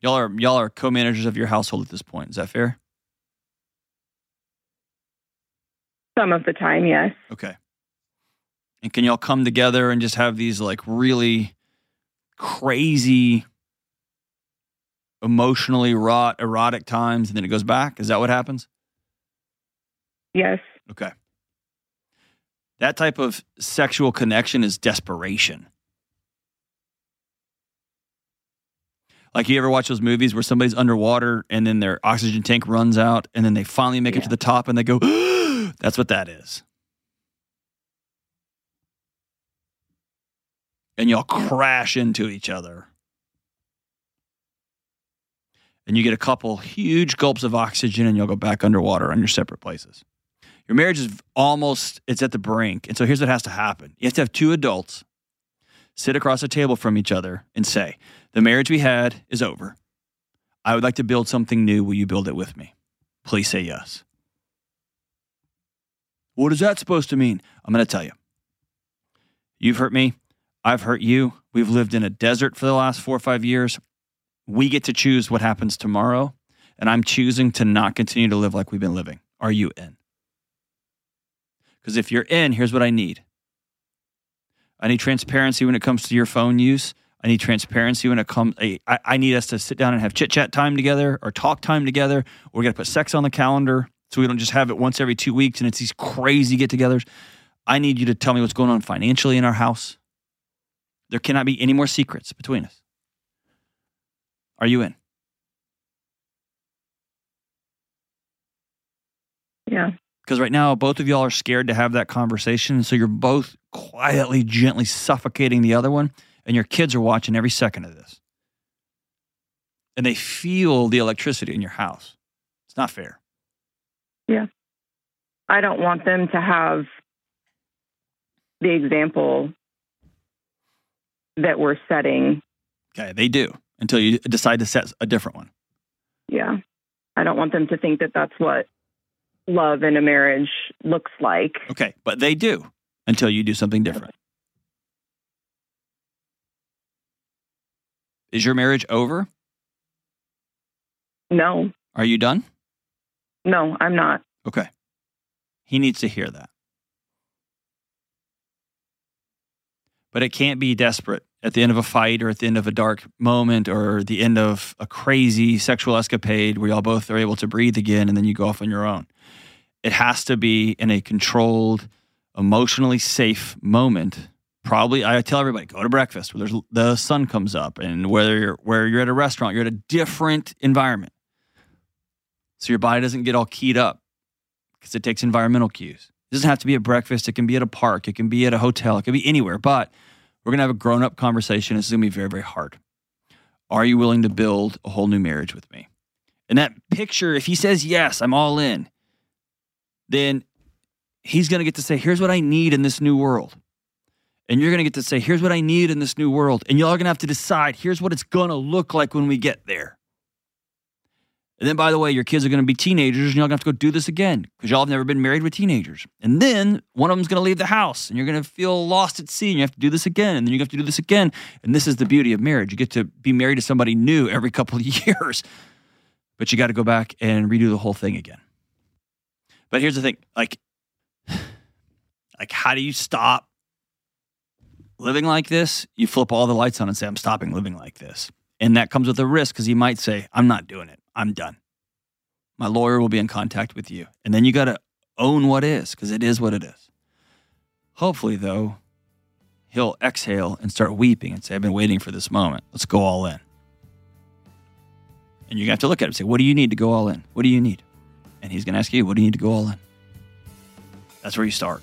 [SPEAKER 1] Y'all are y'all are co-managers of your household at this point. Is that fair?
[SPEAKER 4] some of the time, yes.
[SPEAKER 1] Okay. And can y'all come together and just have these like really crazy, emotionally wrought, erotic times, and then it goes back? Is that what happens?
[SPEAKER 4] Yes.
[SPEAKER 1] Okay. That type of sexual connection is desperation. Like you ever watch those movies where somebody's underwater and then their oxygen tank runs out and then they finally make it to the top and they go, that's what that is. And y'all crash into each other. And you get a couple huge gulps of oxygen and you'll go back underwater on your separate places. Your marriage is almost it's at the brink. And so here's what has to happen. You have to have two adults sit across a table from each other and say, "The marriage we had is over. I would like to build something new. Will you build it with me?" Please say yes. What is that supposed to mean? I'm going to tell you. You've hurt me. I've hurt you. We've lived in a desert for the last 4 or 5 years. We get to choose what happens tomorrow. and I'm choosing to not continue to live like we've been living. Are you in? Because if you're in, here's what I need I need transparency when it comes to your phone use. I need transparency when it comes. I, I need us to sit down and have chit chat time together or talk time together. We're going to put sex on the calendar so we don't just have it once every two weeks and it's these crazy get togethers. I need you to tell me what's going on financially in our house. There cannot be any more secrets between us. Are you in?
[SPEAKER 4] Yeah.
[SPEAKER 1] Because right now, both of y'all are scared to have that conversation. So you're both quietly, gently suffocating the other one. And your kids are watching every second of this. And they feel the electricity in your house. It's not fair.
[SPEAKER 4] Yeah. I don't want them to have the example that we're setting.
[SPEAKER 1] Okay, they do until you decide to set a different one.
[SPEAKER 4] Yeah. I don't want them to think that that's what love in a marriage looks like.
[SPEAKER 1] Okay, but they do until you do something different. Is your marriage over?
[SPEAKER 4] No.
[SPEAKER 1] Are you done?
[SPEAKER 4] No, I'm not.
[SPEAKER 1] Okay. He needs to hear that. But it can't be desperate at the end of a fight or at the end of a dark moment or the end of a crazy sexual escapade where y'all both are able to breathe again and then you go off on your own. It has to be in a controlled, emotionally safe moment. Probably, I tell everybody, go to breakfast where there's the sun comes up, and whether you're where you're at a restaurant, you're at a different environment, so your body doesn't get all keyed up because it takes environmental cues. It doesn't have to be at breakfast. It can be at a park. It can be at a hotel. It can be anywhere. But we're gonna have a grown up conversation. It's gonna be very, very hard. Are you willing to build a whole new marriage with me? And that picture, if he says yes, I'm all in then he's going to get to say, here's what I need in this new world. And you're going to get to say, here's what I need in this new world. And y'all are going to have to decide, here's what it's going to look like when we get there. And then, by the way, your kids are going to be teenagers and y'all going to have to go do this again because y'all have never been married with teenagers. And then one of them's going to leave the house and you're going to feel lost at sea and you have to do this again. And then you have to do this again. And this is the beauty of marriage. You get to be married to somebody new every couple of years, but you got to go back and redo the whole thing again. But here's the thing, like, like how do you stop living like this? You flip all the lights on and say, "I'm stopping living like this," and that comes with a risk because he might say, "I'm not doing it. I'm done." My lawyer will be in contact with you, and then you got to own what is because it is what it is. Hopefully, though, he'll exhale and start weeping and say, I've been waiting for this moment. Let's go all in. And you have to look at him and say, What do you need to go all in? What do you need? and he's going to ask you, what do you need to go all in? That's where you start.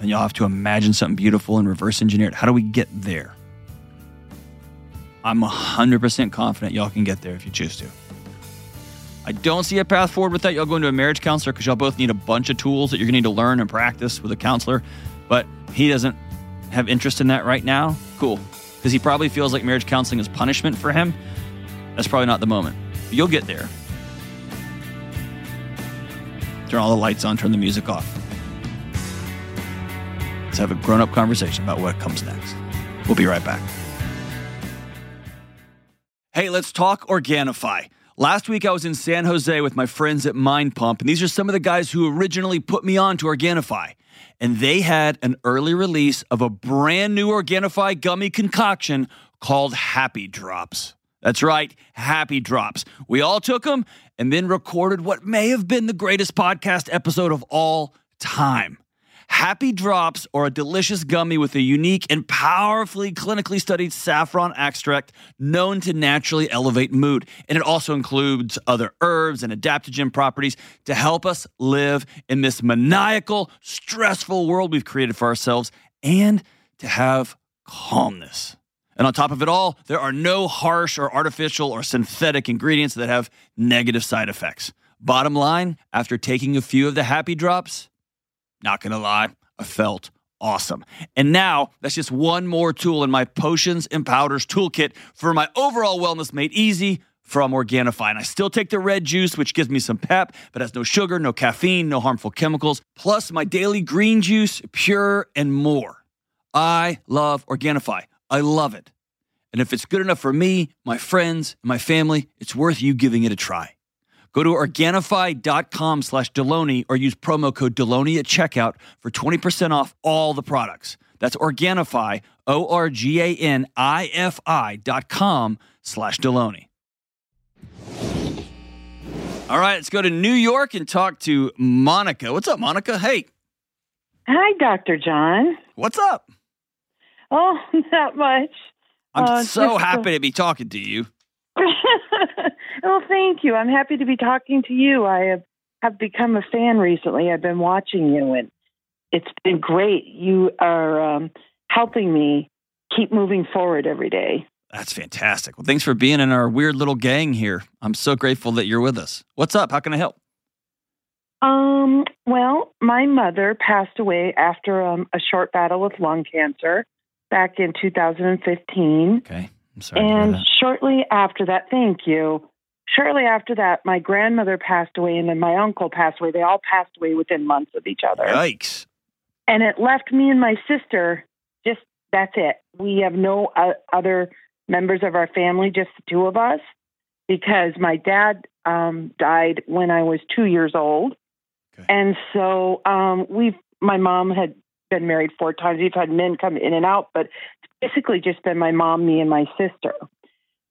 [SPEAKER 1] And you'll have to imagine something beautiful and reverse engineer it. How do we get there? I'm 100% confident y'all can get there if you choose to. I don't see a path forward with that. Y'all go into a marriage counselor because y'all both need a bunch of tools that you're going to need to learn and practice with a counselor. But he doesn't have interest in that right now. Cool. Because he probably feels like marriage counseling is punishment for him. That's probably not the moment. But you'll get there. Turn all the lights on, turn the music off. Let's have a grown up conversation about what comes next. We'll be right back. Hey, let's talk Organifi. Last week I was in San Jose with my friends at Mind Pump, and these are some of the guys who originally put me on to Organifi. And they had an early release of a brand new Organifi gummy concoction called Happy Drops. That's right, Happy Drops. We all took them and then recorded what may have been the greatest podcast episode of all time. Happy Drops are a delicious gummy with a unique and powerfully clinically studied saffron extract known to naturally elevate mood. And it also includes other herbs and adaptogen properties to help us live in this maniacal, stressful world we've created for ourselves and to have calmness. And on top of it all, there are no harsh or artificial or synthetic ingredients that have negative side effects. Bottom line, after taking a few of the happy drops, not gonna lie, I felt awesome. And now that's just one more tool in my potions and powders toolkit for my overall wellness made easy from Organifi. And I still take the red juice, which gives me some pep, but has no sugar, no caffeine, no harmful chemicals, plus my daily green juice, pure and more. I love Organifi. I love it. And if it's good enough for me, my friends, and my family, it's worth you giving it a try. Go to Organifi.com slash Delony or use promo code Delony at checkout for 20% off all the products. That's Organifi, O-R-G-A-N-I-F-I dot com slash Delony. All right, let's go to New York and talk to Monica. What's up, Monica? Hey,
[SPEAKER 2] Hi, Dr. John.
[SPEAKER 1] what's up?
[SPEAKER 2] Oh, not much.
[SPEAKER 1] I'm
[SPEAKER 2] Uh,
[SPEAKER 1] so happy to be talking to you.
[SPEAKER 2] well, thank you. I'm happy to be talking to you. I have, have become a fan recently. I've been watching you, and it's been great. You are um, helping me keep moving forward every day.
[SPEAKER 1] That's fantastic. Well, thanks for being in our weird little gang here. I'm so grateful that you're with us. What's up? How can I help?
[SPEAKER 2] Um, well, my mother passed away after um, a short battle with lung cancer back in 2015.
[SPEAKER 1] Okay. I'm sorry. to hear
[SPEAKER 2] And shortly after that, thank you. Shortly after that, my grandmother passed away, and then my uncle passed away. They all passed away within months of each other.
[SPEAKER 1] Yikes.
[SPEAKER 2] And it left me and my sister just that's it. We have no uh, other members of our family, just the two of us, because my dad um, died when I was two years old.
[SPEAKER 1] Okay.
[SPEAKER 2] And so um, we've, my mom had been married four times. We've had men come in and out, but basically just been my mom, me, and my sister.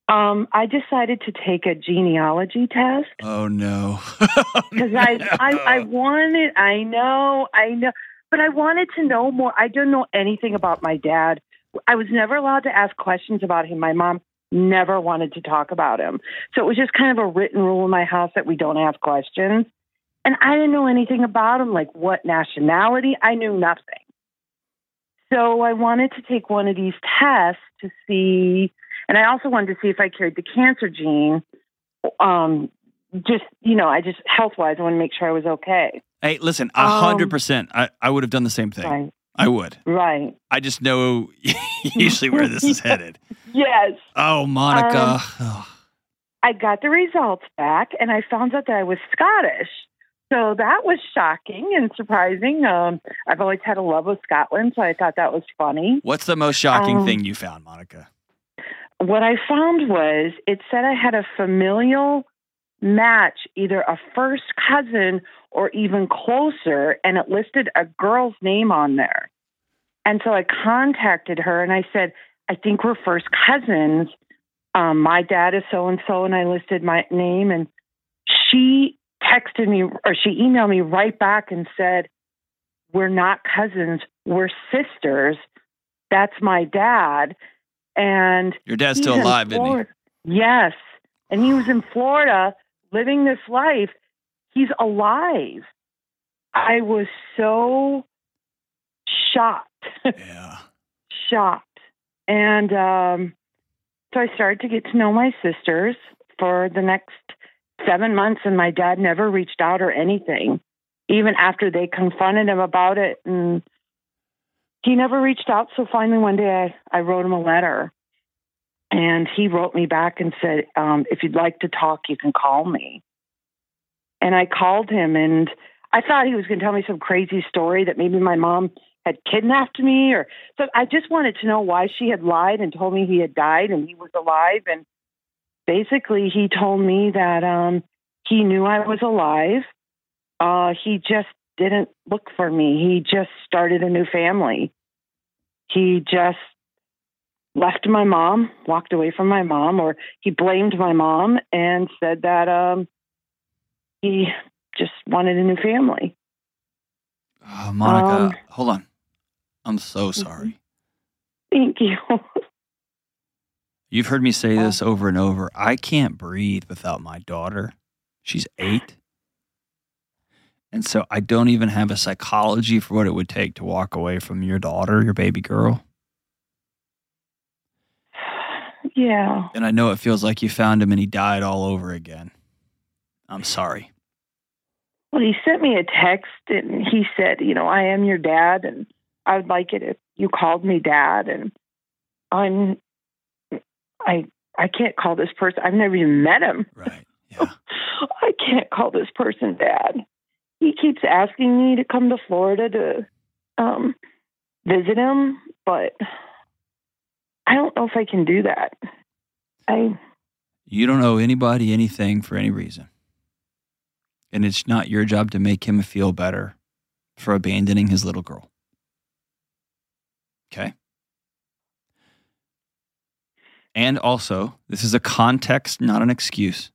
[SPEAKER 2] Um, I decided to take a genealogy test
[SPEAKER 1] Oh, no.
[SPEAKER 2] because I, I I wanted I know I know but I wanted to know more. I don't know anything about my dad. I was never allowed to ask questions about him. My mom never wanted to talk about him. So it was just kind of a written rule in my house that we don't ask questions. And I didn't know anything about him, like what nationality. I knew nothing. So I wanted to take one of these tests to see, and I also wanted to see if I carried the cancer gene. Um, just you know, I just health wise, I want to make sure I was okay.
[SPEAKER 1] hey, listen, a
[SPEAKER 2] Um,
[SPEAKER 1] 100%. I, I would have done the same thing.
[SPEAKER 2] Right,
[SPEAKER 1] I would.
[SPEAKER 2] right.
[SPEAKER 1] I just know usually where this is headed.
[SPEAKER 2] Yes,
[SPEAKER 1] Oh, Monica.
[SPEAKER 2] Um, I got the results back, and I found out that I was Scottish. So that was shocking and surprising. Um, I've always had a love of Scotland, so I thought that was funny.
[SPEAKER 1] what's the most shocking
[SPEAKER 2] um,
[SPEAKER 1] thing you found, Monica?
[SPEAKER 2] What I found was it said I had a familial match, either a first cousin or even closer, and it listed a girl's name on there. And so I contacted her and I said, I think we're first cousins. Um, my dad is so and so, and I listed my name. And she texted me or she emailed me right back and said, We're not cousins, we're sisters. That's my dad. And
[SPEAKER 1] Your dad's still alive, isn't he?
[SPEAKER 2] Yes. And he was in Florida living this life. He's alive. I was so shocked,
[SPEAKER 1] Yeah.
[SPEAKER 2] shocked. And um, so I started to get to know my sisters for the next seven months, and my dad never reached out or anything, even after they confronted him about it. And he never reached out. So finally, one day I, I wrote him a letter. And he wrote me back and said, um, if you'd like to talk, you can call me. And I called him, and I thought he was going to tell me some crazy story that maybe my mom had kidnapped me, or so. I just wanted to know why she had lied and told me he had died and he was alive. And basically, he told me that um, he knew I was alive. Uh, he just didn't look for me. He just started a new family. He just left my mom, walked away from my mom, or he blamed my mom and said that um, he just wanted a new family.
[SPEAKER 1] Oh, Monica,
[SPEAKER 2] Um,
[SPEAKER 1] hold on. I'm so sorry.
[SPEAKER 2] Thank you.
[SPEAKER 1] You've heard me say
[SPEAKER 2] Oh.
[SPEAKER 1] this over and over. I can't breathe without my daughter. She's eight. And so I don't even have a psychology for what it would take to walk away from your daughter, your baby girl.
[SPEAKER 2] yeah.
[SPEAKER 1] And I know it feels like you found him and he died all over again. I'm sorry.
[SPEAKER 2] Well, he sent me a text and he said, you know, I am your dad and I would like it if you called me dad. And I'm, I, I can't call this person. I've never even met him.
[SPEAKER 1] Right. Yeah.
[SPEAKER 2] I can't call this person dad. He keeps asking me to come to Florida to um, visit him, but I don't know if I can do that. I
[SPEAKER 1] You don't owe anybody anything for any reason. And it's not your job to make him feel better for abandoning his little girl. Okay. And also, this is a context, not an excuse.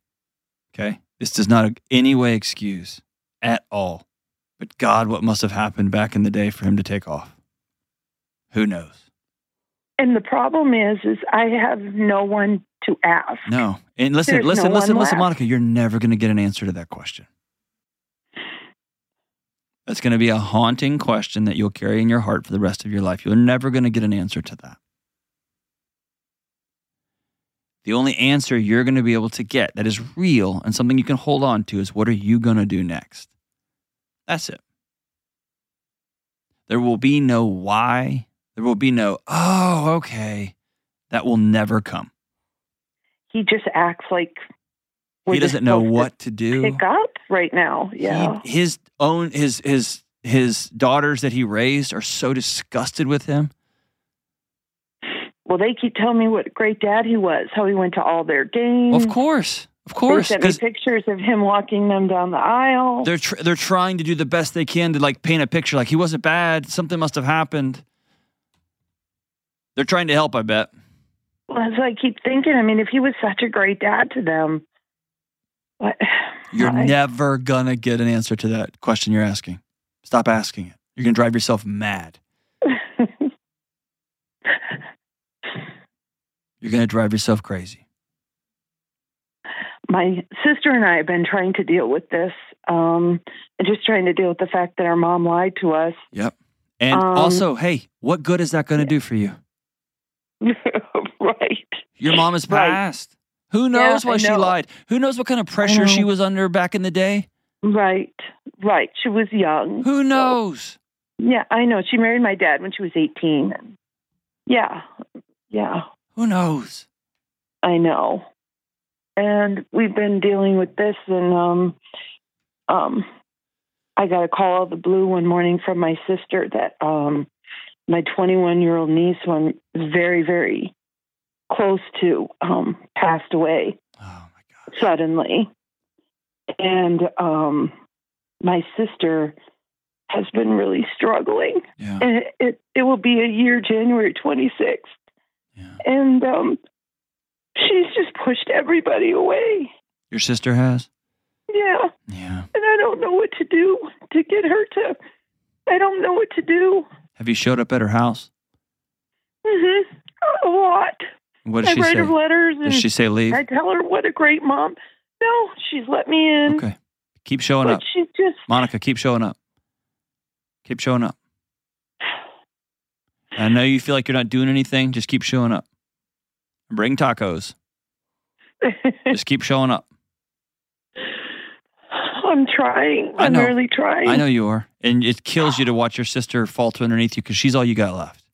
[SPEAKER 1] Okay. This does not in any way excuse at all. But God, what must have happened back in the day for him to take off? Who knows?
[SPEAKER 2] And the problem is, is I have no one to ask.
[SPEAKER 1] No. And listen,
[SPEAKER 2] There's
[SPEAKER 1] listen,
[SPEAKER 2] no
[SPEAKER 1] listen, listen,
[SPEAKER 2] left.
[SPEAKER 1] Monica, you're never going to get an answer to that question. That's going to be a haunting question that you'll carry in your heart for the rest of your life. You're never going to get an answer to that. The only answer you're going to be able to get that is real and something you can hold on to is what are you going to do next? That's it. There will be no why. There will be no, oh, okay. That will never come.
[SPEAKER 2] He just acts like
[SPEAKER 1] he doesn't know
[SPEAKER 2] supposed to
[SPEAKER 1] what to do.
[SPEAKER 2] pick up right now. Yeah.
[SPEAKER 1] He, his own his his his daughters that he raised are so disgusted with him.
[SPEAKER 2] Well, they keep telling me what a great dad he was, how he went to all their games.
[SPEAKER 1] Of course, of course, They
[SPEAKER 2] sent me pictures of him walking them down the aisle.
[SPEAKER 1] they're tr- they're trying to do the best they can to like paint a picture like he wasn't bad. Something must have happened. They're trying to help. I bet.
[SPEAKER 2] Well, That's what I keep thinking. I mean, if he was such a great dad to them, what?
[SPEAKER 1] You're never gonna get an answer to that question you're asking. Stop asking it. You're gonna drive yourself mad. You're gonna drive yourself crazy.
[SPEAKER 2] My sister and I have been trying to deal with this, um, and just trying to deal with the fact that our mom lied to us.
[SPEAKER 1] Yep. And
[SPEAKER 2] Um,
[SPEAKER 1] also, hey, what good is that gonna do for you?
[SPEAKER 2] right.
[SPEAKER 1] Your mom is
[SPEAKER 2] Right.
[SPEAKER 1] passed. Who knows
[SPEAKER 2] I
[SPEAKER 1] why she lied? Who knows what kind of pressure she was under back in the day?
[SPEAKER 2] Right. Right. She was young.
[SPEAKER 1] Who knows?
[SPEAKER 2] Yeah, I know. She married my dad when she was 18. Yeah. Yeah.
[SPEAKER 1] Who knows?
[SPEAKER 2] I know. And we've been dealing with this and um um I got a call out of the blue one morning from my sister that um my 21 year old niece who I'm very very close to um passed away
[SPEAKER 1] Oh my God.
[SPEAKER 2] suddenly. And um my sister has been really struggling
[SPEAKER 1] Yeah.
[SPEAKER 2] and it, it it will be a year January 26th
[SPEAKER 1] Yeah.
[SPEAKER 2] and um she's just pushed everybody away.
[SPEAKER 1] Your sister has?
[SPEAKER 2] Yeah,
[SPEAKER 1] Yeah.
[SPEAKER 2] and I don't know what to do to get her to. I don't know what to do.
[SPEAKER 1] Have you showed up at her house?
[SPEAKER 2] Mm hmm. A lot.
[SPEAKER 1] What does
[SPEAKER 2] I
[SPEAKER 1] she
[SPEAKER 2] write
[SPEAKER 1] say?
[SPEAKER 2] her letters and
[SPEAKER 1] Does she say leave?
[SPEAKER 2] I tell her what a great mom. No, she's let me in.
[SPEAKER 1] Okay. Keep showing
[SPEAKER 2] but
[SPEAKER 1] up.
[SPEAKER 2] she's just
[SPEAKER 1] Monica, keep showing up. Keep showing up. I know you feel like you're not doing anything. Just keep showing up. Bring tacos. Just keep showing up.
[SPEAKER 2] I'm trying. I'm really trying.
[SPEAKER 1] I know you are. And it kills you to watch your sister falter underneath you because she's all you got left.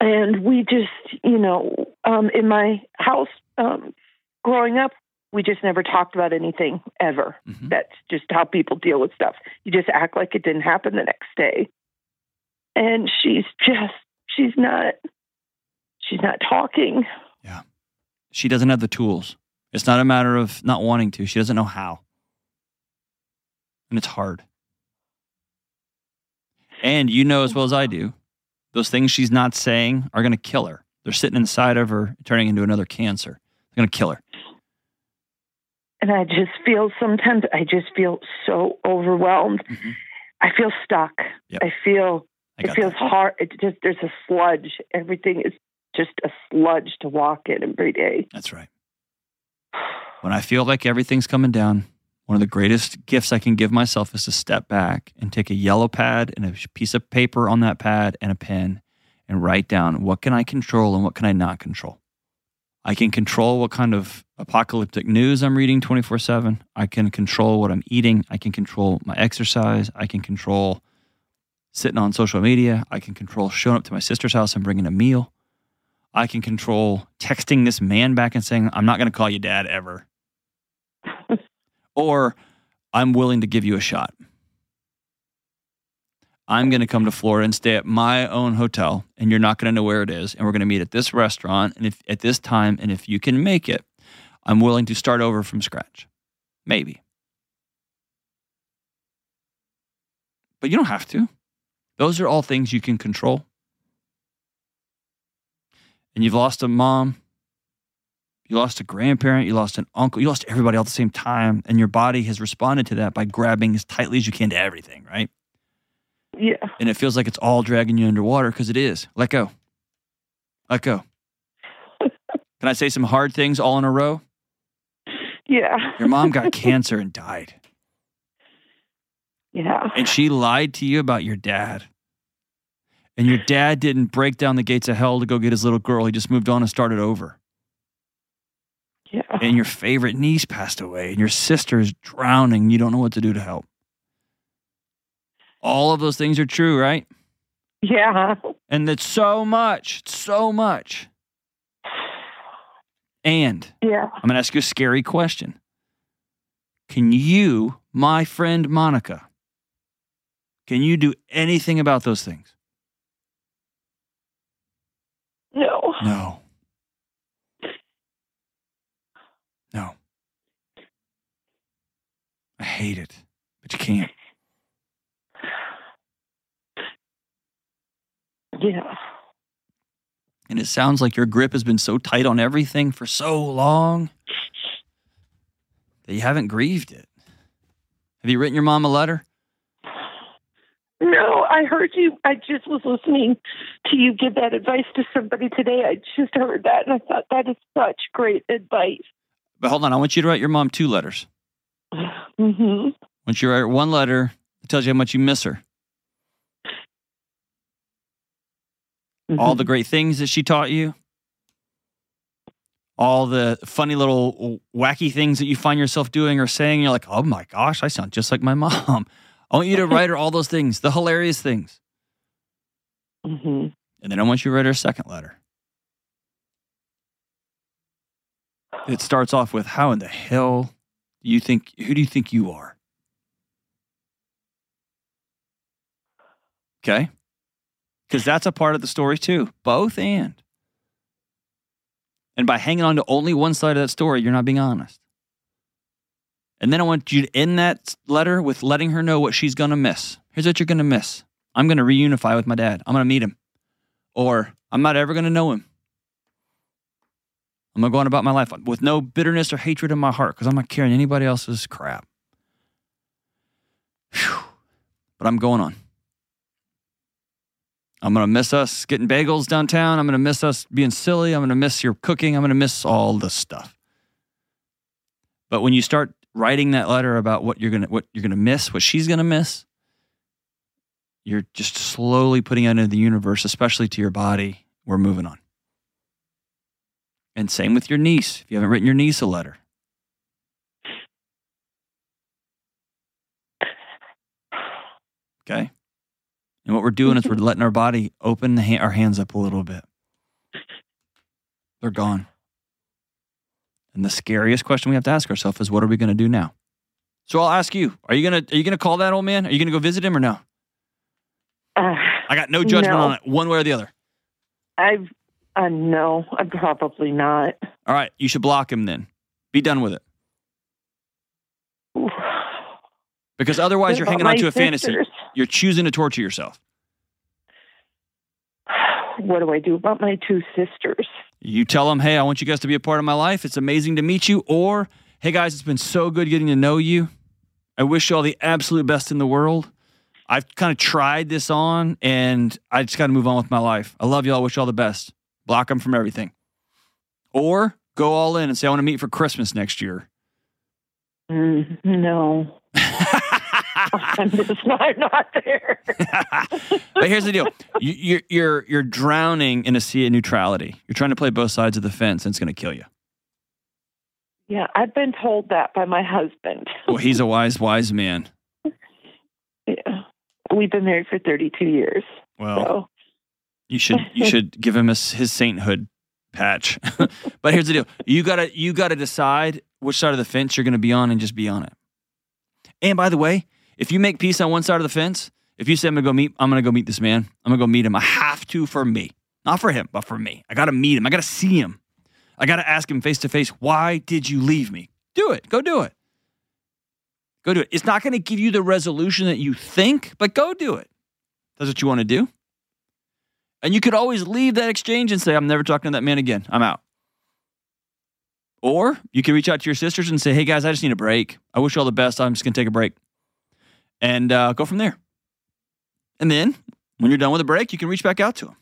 [SPEAKER 2] and we just you know um in my house um growing up we just never talked about anything ever
[SPEAKER 1] Mhm.
[SPEAKER 2] that's just how people deal with stuff you just act like it didn't happen the next day and she's just she's not she's not talking Yeah.
[SPEAKER 1] She doesn't have the tools. It's not a matter of not wanting to. She doesn't know how. And it's hard. And you know as well as I do, those things she's not saying are going to kill her. They're sitting inside of her, turning into another cancer. They're going to kill her.
[SPEAKER 2] and i just feel sometimes i just feel so overwhelmed
[SPEAKER 1] Mhm.
[SPEAKER 2] i feel stuck
[SPEAKER 1] Yep.
[SPEAKER 2] i feel it feels
[SPEAKER 1] that.
[SPEAKER 2] hard it just there's a sludge everything is just a sludge to walk in every day
[SPEAKER 1] That's right. When I feel like everything's coming down, one of the greatest gifts I can give myself is to step back and take a yellow pad and a piece of paper on that pad and a pen and write down what can I control and what can I not control. I can control what kind of apocalyptic news I'm reading 24 7. I can control what I'm eating. I can control my exercise. I can control sitting on social media. I can control showing up to my sister's house and bringing a meal. I can control texting this man back and saying, I'm not going to call you dad ever. or I'm willing to give you a shot. I'm going to come to Florida and stay at my own hotel, and you're not going to know where it is. And we're going to meet at this restaurant and if, at this time. And if you can make it, I'm willing to start over from scratch. Maybe. But you don't have to. Those are all things you can control. And you've lost a mom, you lost a grandparent, you lost an uncle, you lost everybody all at the same time, and your body has responded to that by grabbing as tightly as you can to everything, right?
[SPEAKER 2] Yeah.
[SPEAKER 1] And it feels like it's all dragging you underwater because it is. Let go. Let go. Can I say some hard things all in a row?
[SPEAKER 2] Yeah.
[SPEAKER 1] Your mom got cancer and died.
[SPEAKER 2] Yeah.
[SPEAKER 1] And she lied to you about your dad. And your dad didn't break down the gates of hell to go get his little girl. He just moved on and started over.
[SPEAKER 2] Yeah.
[SPEAKER 1] And your favorite niece passed away, and your sister is drowning. You don't know what to do to help. All of those things are true, right?
[SPEAKER 2] Yeah.
[SPEAKER 1] And it's so much, so much. And
[SPEAKER 2] Yeah.
[SPEAKER 1] I'm going to ask you a scary question. Can you, my friend Monica, can you do anything about those things?
[SPEAKER 2] No.
[SPEAKER 1] No. No. I hate it, but you can't.
[SPEAKER 2] Yeah.
[SPEAKER 1] And it sounds like your grip has been so tight on everything for so long that you haven't grieved it. Have you written your mom a letter?
[SPEAKER 2] No, I heard you. I just was listening to you give that advice to somebody today. I just heard that and I thought that is such great advice.
[SPEAKER 1] But hold on, I want you to write your mom two letters. Mm-hmm. Want you write one letter it tells you how much you miss her. all the great things that she taught you, all the funny little wacky things that you find yourself doing or saying. You're like, oh my gosh, I sound just like my mom. I want you to write her all those things, the hilarious things.
[SPEAKER 2] hmm
[SPEAKER 1] And then I want you to write her a second letter. It starts off with, how in the hell do you think, who do you think you are? Okay. Because that's a part of the story too. Both and. And by hanging on to only one side of that story, you're not being honest. And then I want you to end that letter with letting her know what she's going to miss. Here's what you're going to miss I'm going to reunify with my dad. I'm going to meet him. Or I'm not ever going to know him. I'm going to go on about my life with no bitterness or hatred in my heart because I'm not carrying anybody else's crap. Whew. But I'm going on. I'm going to miss us getting bagels downtown. I'm going to miss us being silly. I'm going to miss your cooking. I'm going to miss all the stuff. But when you start writing that letter about what you're going to what you're to miss, what she's going to miss, you're just slowly putting out into the universe, especially to your body. We're moving on. And same with your niece. If you haven't written your niece a letter, okay. And what we're doing is we're letting our body open ha- our hands up a little bit. They're gone. And the scariest question we have to ask ourselves is, what are we going to do now? So I'll ask you: Are you gonna are you gonna call that old man? Are you gonna go visit him or no?
[SPEAKER 2] Uh,
[SPEAKER 1] I got no judgment
[SPEAKER 2] No.
[SPEAKER 1] on it, one way or the other.
[SPEAKER 2] I've, uh, no, I'm probably not.
[SPEAKER 1] All right, you should block him then. Be done with it, because otherwise
[SPEAKER 2] What
[SPEAKER 1] you're hanging on to a fantasy. You're choosing to torture yourself.
[SPEAKER 2] What do I do about my two sisters?
[SPEAKER 1] You tell them, hey, I want you guys to be a part of my life. It's amazing to meet you. Or, hey, guys, it's been so good getting to know you. I wish you all the absolute best in the world. I've kind of tried this on and I just got to move on with my life. I love you all. Wish you all the best. Block them from everything. Or go all in and say, I want to meet for Christmas next year.
[SPEAKER 2] Mm, no, I'm just not, not there.
[SPEAKER 1] but here's the deal: you, you're you're you're drowning in a sea of neutrality. You're trying to play both sides of the fence, and it's going to kill you.
[SPEAKER 2] Yeah, I've been told that by my husband.
[SPEAKER 1] Well, he's a wise, wise man.
[SPEAKER 2] Yeah. We've been married for 32 years.
[SPEAKER 1] Well,
[SPEAKER 2] So,
[SPEAKER 1] you should you should give him a, his sainthood patch. but here's the deal: you gotta you gotta decide which side of the fence you're going to be on, and just be on it. And by the way, if you make peace on one side of the fence, if you say I'm to go meet, I'm to go meet this man. I'm to go meet him. I have to for me, not for him, but for me. I got to meet him. I got to see him. I got to ask him face to face. Why did you leave me? Do it. Go do it. Go do it. It's not to give you the resolution that you think, but go do it. That's what you want to do. And you could always leave that exchange and say, I'm never talking to that man again. I'm out. Or you can reach out to your sisters and say, hey guys, I just need a break. I wish you all the best. I'm just going to take a break and uh, go from there. And then when you're done with a break, you can reach back out to them.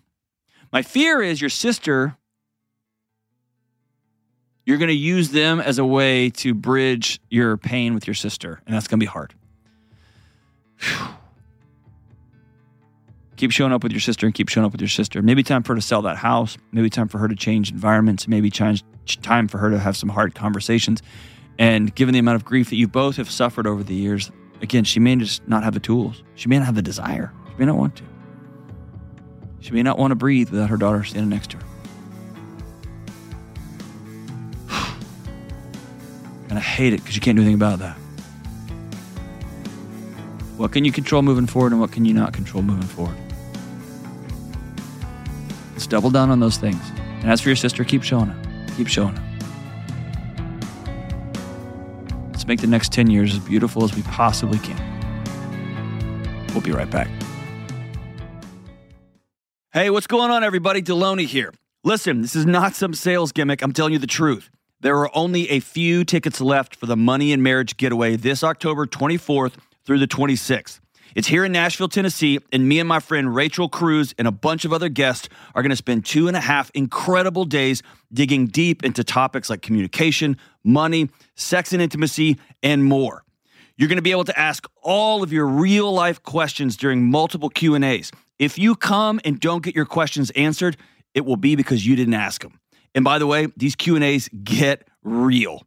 [SPEAKER 1] My fear is your sister, you're going to use them as a way to bridge your pain with your sister, and that's going to be hard. Keep showing up with your sister and keep showing up with your sister. Maybe time for her to sell that house. Maybe time for her to change environments. Maybe change, time for her to have some hard conversations. And given the amount of grief that you both have suffered over the years, again, she may just not have the tools. She may not have the desire. She may not want to. She may not want to breathe without her daughter standing next to her. and I hate it because you can't do anything about that. What can you control moving forward and what can you not control moving forward? Let's double down on those things. And as for your sister, keep showing up. Keep showing up. Let's make the next 10 years as beautiful as we possibly can. We'll be right back. Hey, what's going on, everybody? Delony here. Listen, this is not some sales gimmick. I'm telling you the truth. There are only a few tickets left for the Money and Marriage Getaway this October 24th through the 26th. It's here in Nashville, Tennessee, and me and my friend Rachel Cruz and a bunch of other guests are going to spend two and a half incredible days digging deep into topics like communication, money, sex and intimacy, and more. You're going to be able to ask all of your real life questions during multiple Q&As. If you come and don't get your questions answered, it will be because you didn't ask them. And by the way, these Q&As get real.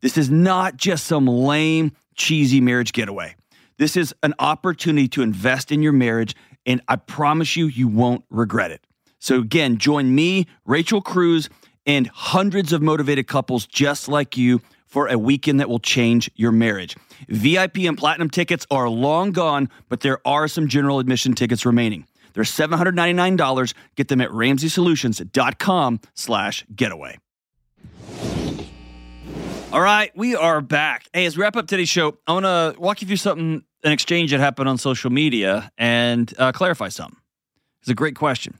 [SPEAKER 1] This is not just some lame, cheesy marriage getaway. This is an opportunity to invest in your marriage, and I promise you, you won't regret it. So, again, join me, Rachel Cruz, and hundreds of motivated couples just like you for a weekend that will change your marriage. VIP and platinum tickets are long gone, but there are some general admission tickets remaining. They're $799. Get them at ramseysolutions.com slash getaway. All right, we are back. Hey, as we wrap up today's show, I want to walk you through something, an exchange that happened on social media and uh, clarify something. It's a great question.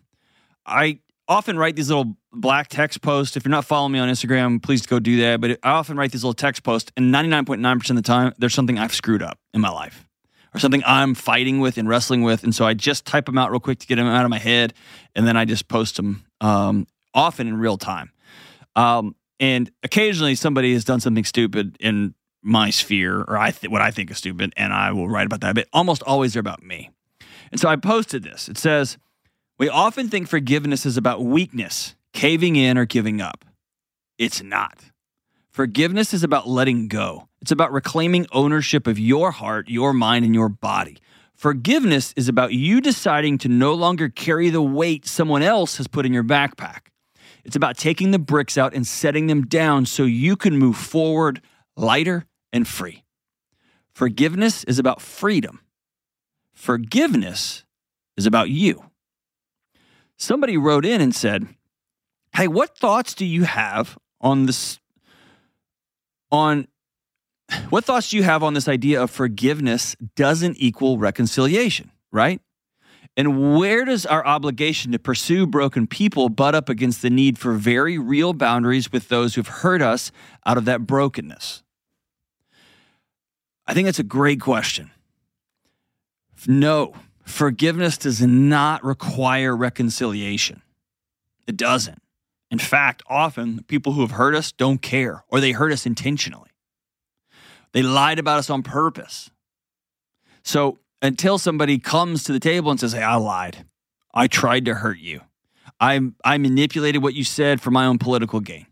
[SPEAKER 1] I often write these little black text posts. If you're not following me on Instagram, please go do that. But I often write these little text posts, and 99.9% of the time, there's something I've screwed up in my life or something I'm fighting with and wrestling with. And so I just type them out real quick to get them out of my head. And then I just post them um, often in real time. Um, and occasionally somebody has done something stupid in my sphere, or I th- what I think is stupid, and I will write about that. But almost always they're about me. And so I posted this. It says, We often think forgiveness is about weakness, caving in, or giving up. It's not. Forgiveness is about letting go. It's about reclaiming ownership of your heart, your mind, and your body. Forgiveness is about you deciding to no longer carry the weight someone else has put in your backpack. It's about taking the bricks out and setting them down so you can move forward lighter and free. Forgiveness is about freedom. Forgiveness is about you. Somebody wrote in and said, Hey, what thoughts do you have on this? On what thoughts do you have on this idea of forgiveness doesn't equal reconciliation, right? And where does our obligation to pursue broken people butt up against the need for very real boundaries with those who've hurt us out of that brokenness? I think that's a great question. No, forgiveness does not require reconciliation. It doesn't. In fact, often people who have hurt us don't care or they hurt us intentionally. They lied about us on purpose. So until somebody comes to the table and says, Hey, I lied. I tried to hurt you. I, I manipulated what you said for my own political gain.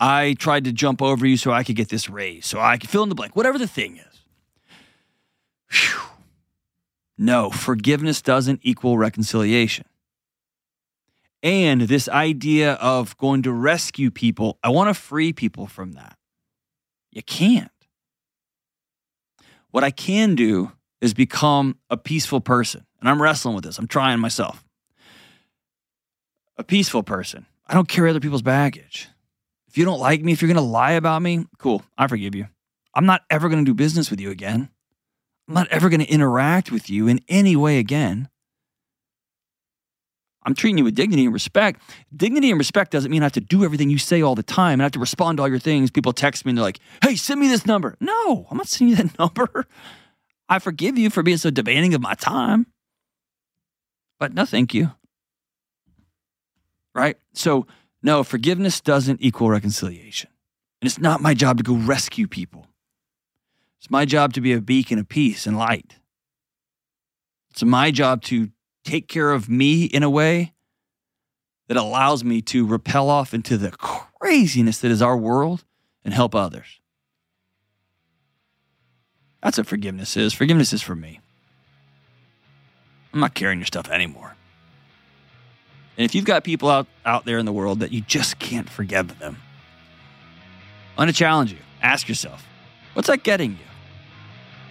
[SPEAKER 1] I tried to jump over you so I could get this raise, so I could fill in the blank, whatever the thing is. Whew. No, forgiveness doesn't equal reconciliation. And this idea of going to rescue people, I want to free people from that. You can't. What I can do is become a peaceful person. And I'm wrestling with this. I'm trying myself. A peaceful person. I don't carry other people's baggage. If you don't like me, if you're going to lie about me, cool. I forgive you. I'm not ever going to do business with you again. I'm not ever going to interact with you in any way again. I'm treating you with dignity and respect. Dignity and respect doesn't mean I have to do everything you say all the time and I have to respond to all your things. People text me and they're like, hey, send me this number. No, I'm not sending you that number. I forgive you for being so demanding of my time. But no, thank you. Right? So, no, forgiveness doesn't equal reconciliation. And it's not my job to go rescue people. It's my job to be a beacon of peace and light. It's my job to take care of me in a way that allows me to repel off into the craziness that is our world and help others. That's what forgiveness is. Forgiveness is for me. I'm not carrying your stuff anymore. And if you've got people out, out there in the world that you just can't forgive them, I'm going to challenge you. Ask yourself, what's that getting you?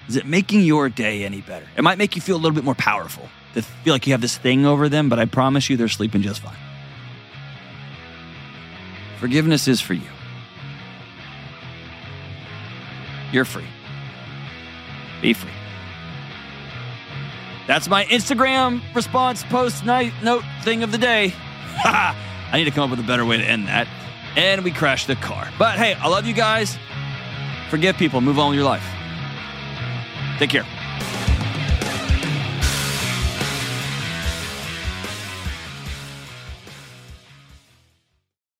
[SPEAKER 1] Is it making your day any better? It might make you feel a little bit more powerful, to feel like you have this thing over them, but I promise you they're sleeping just fine. Forgiveness is for you. You're free. Be free. That's my Instagram response post night note thing of the day. I need to come up with a better way to end that. And we crashed the car. But hey, I love you guys. Forgive people. Move on with your life. Take care.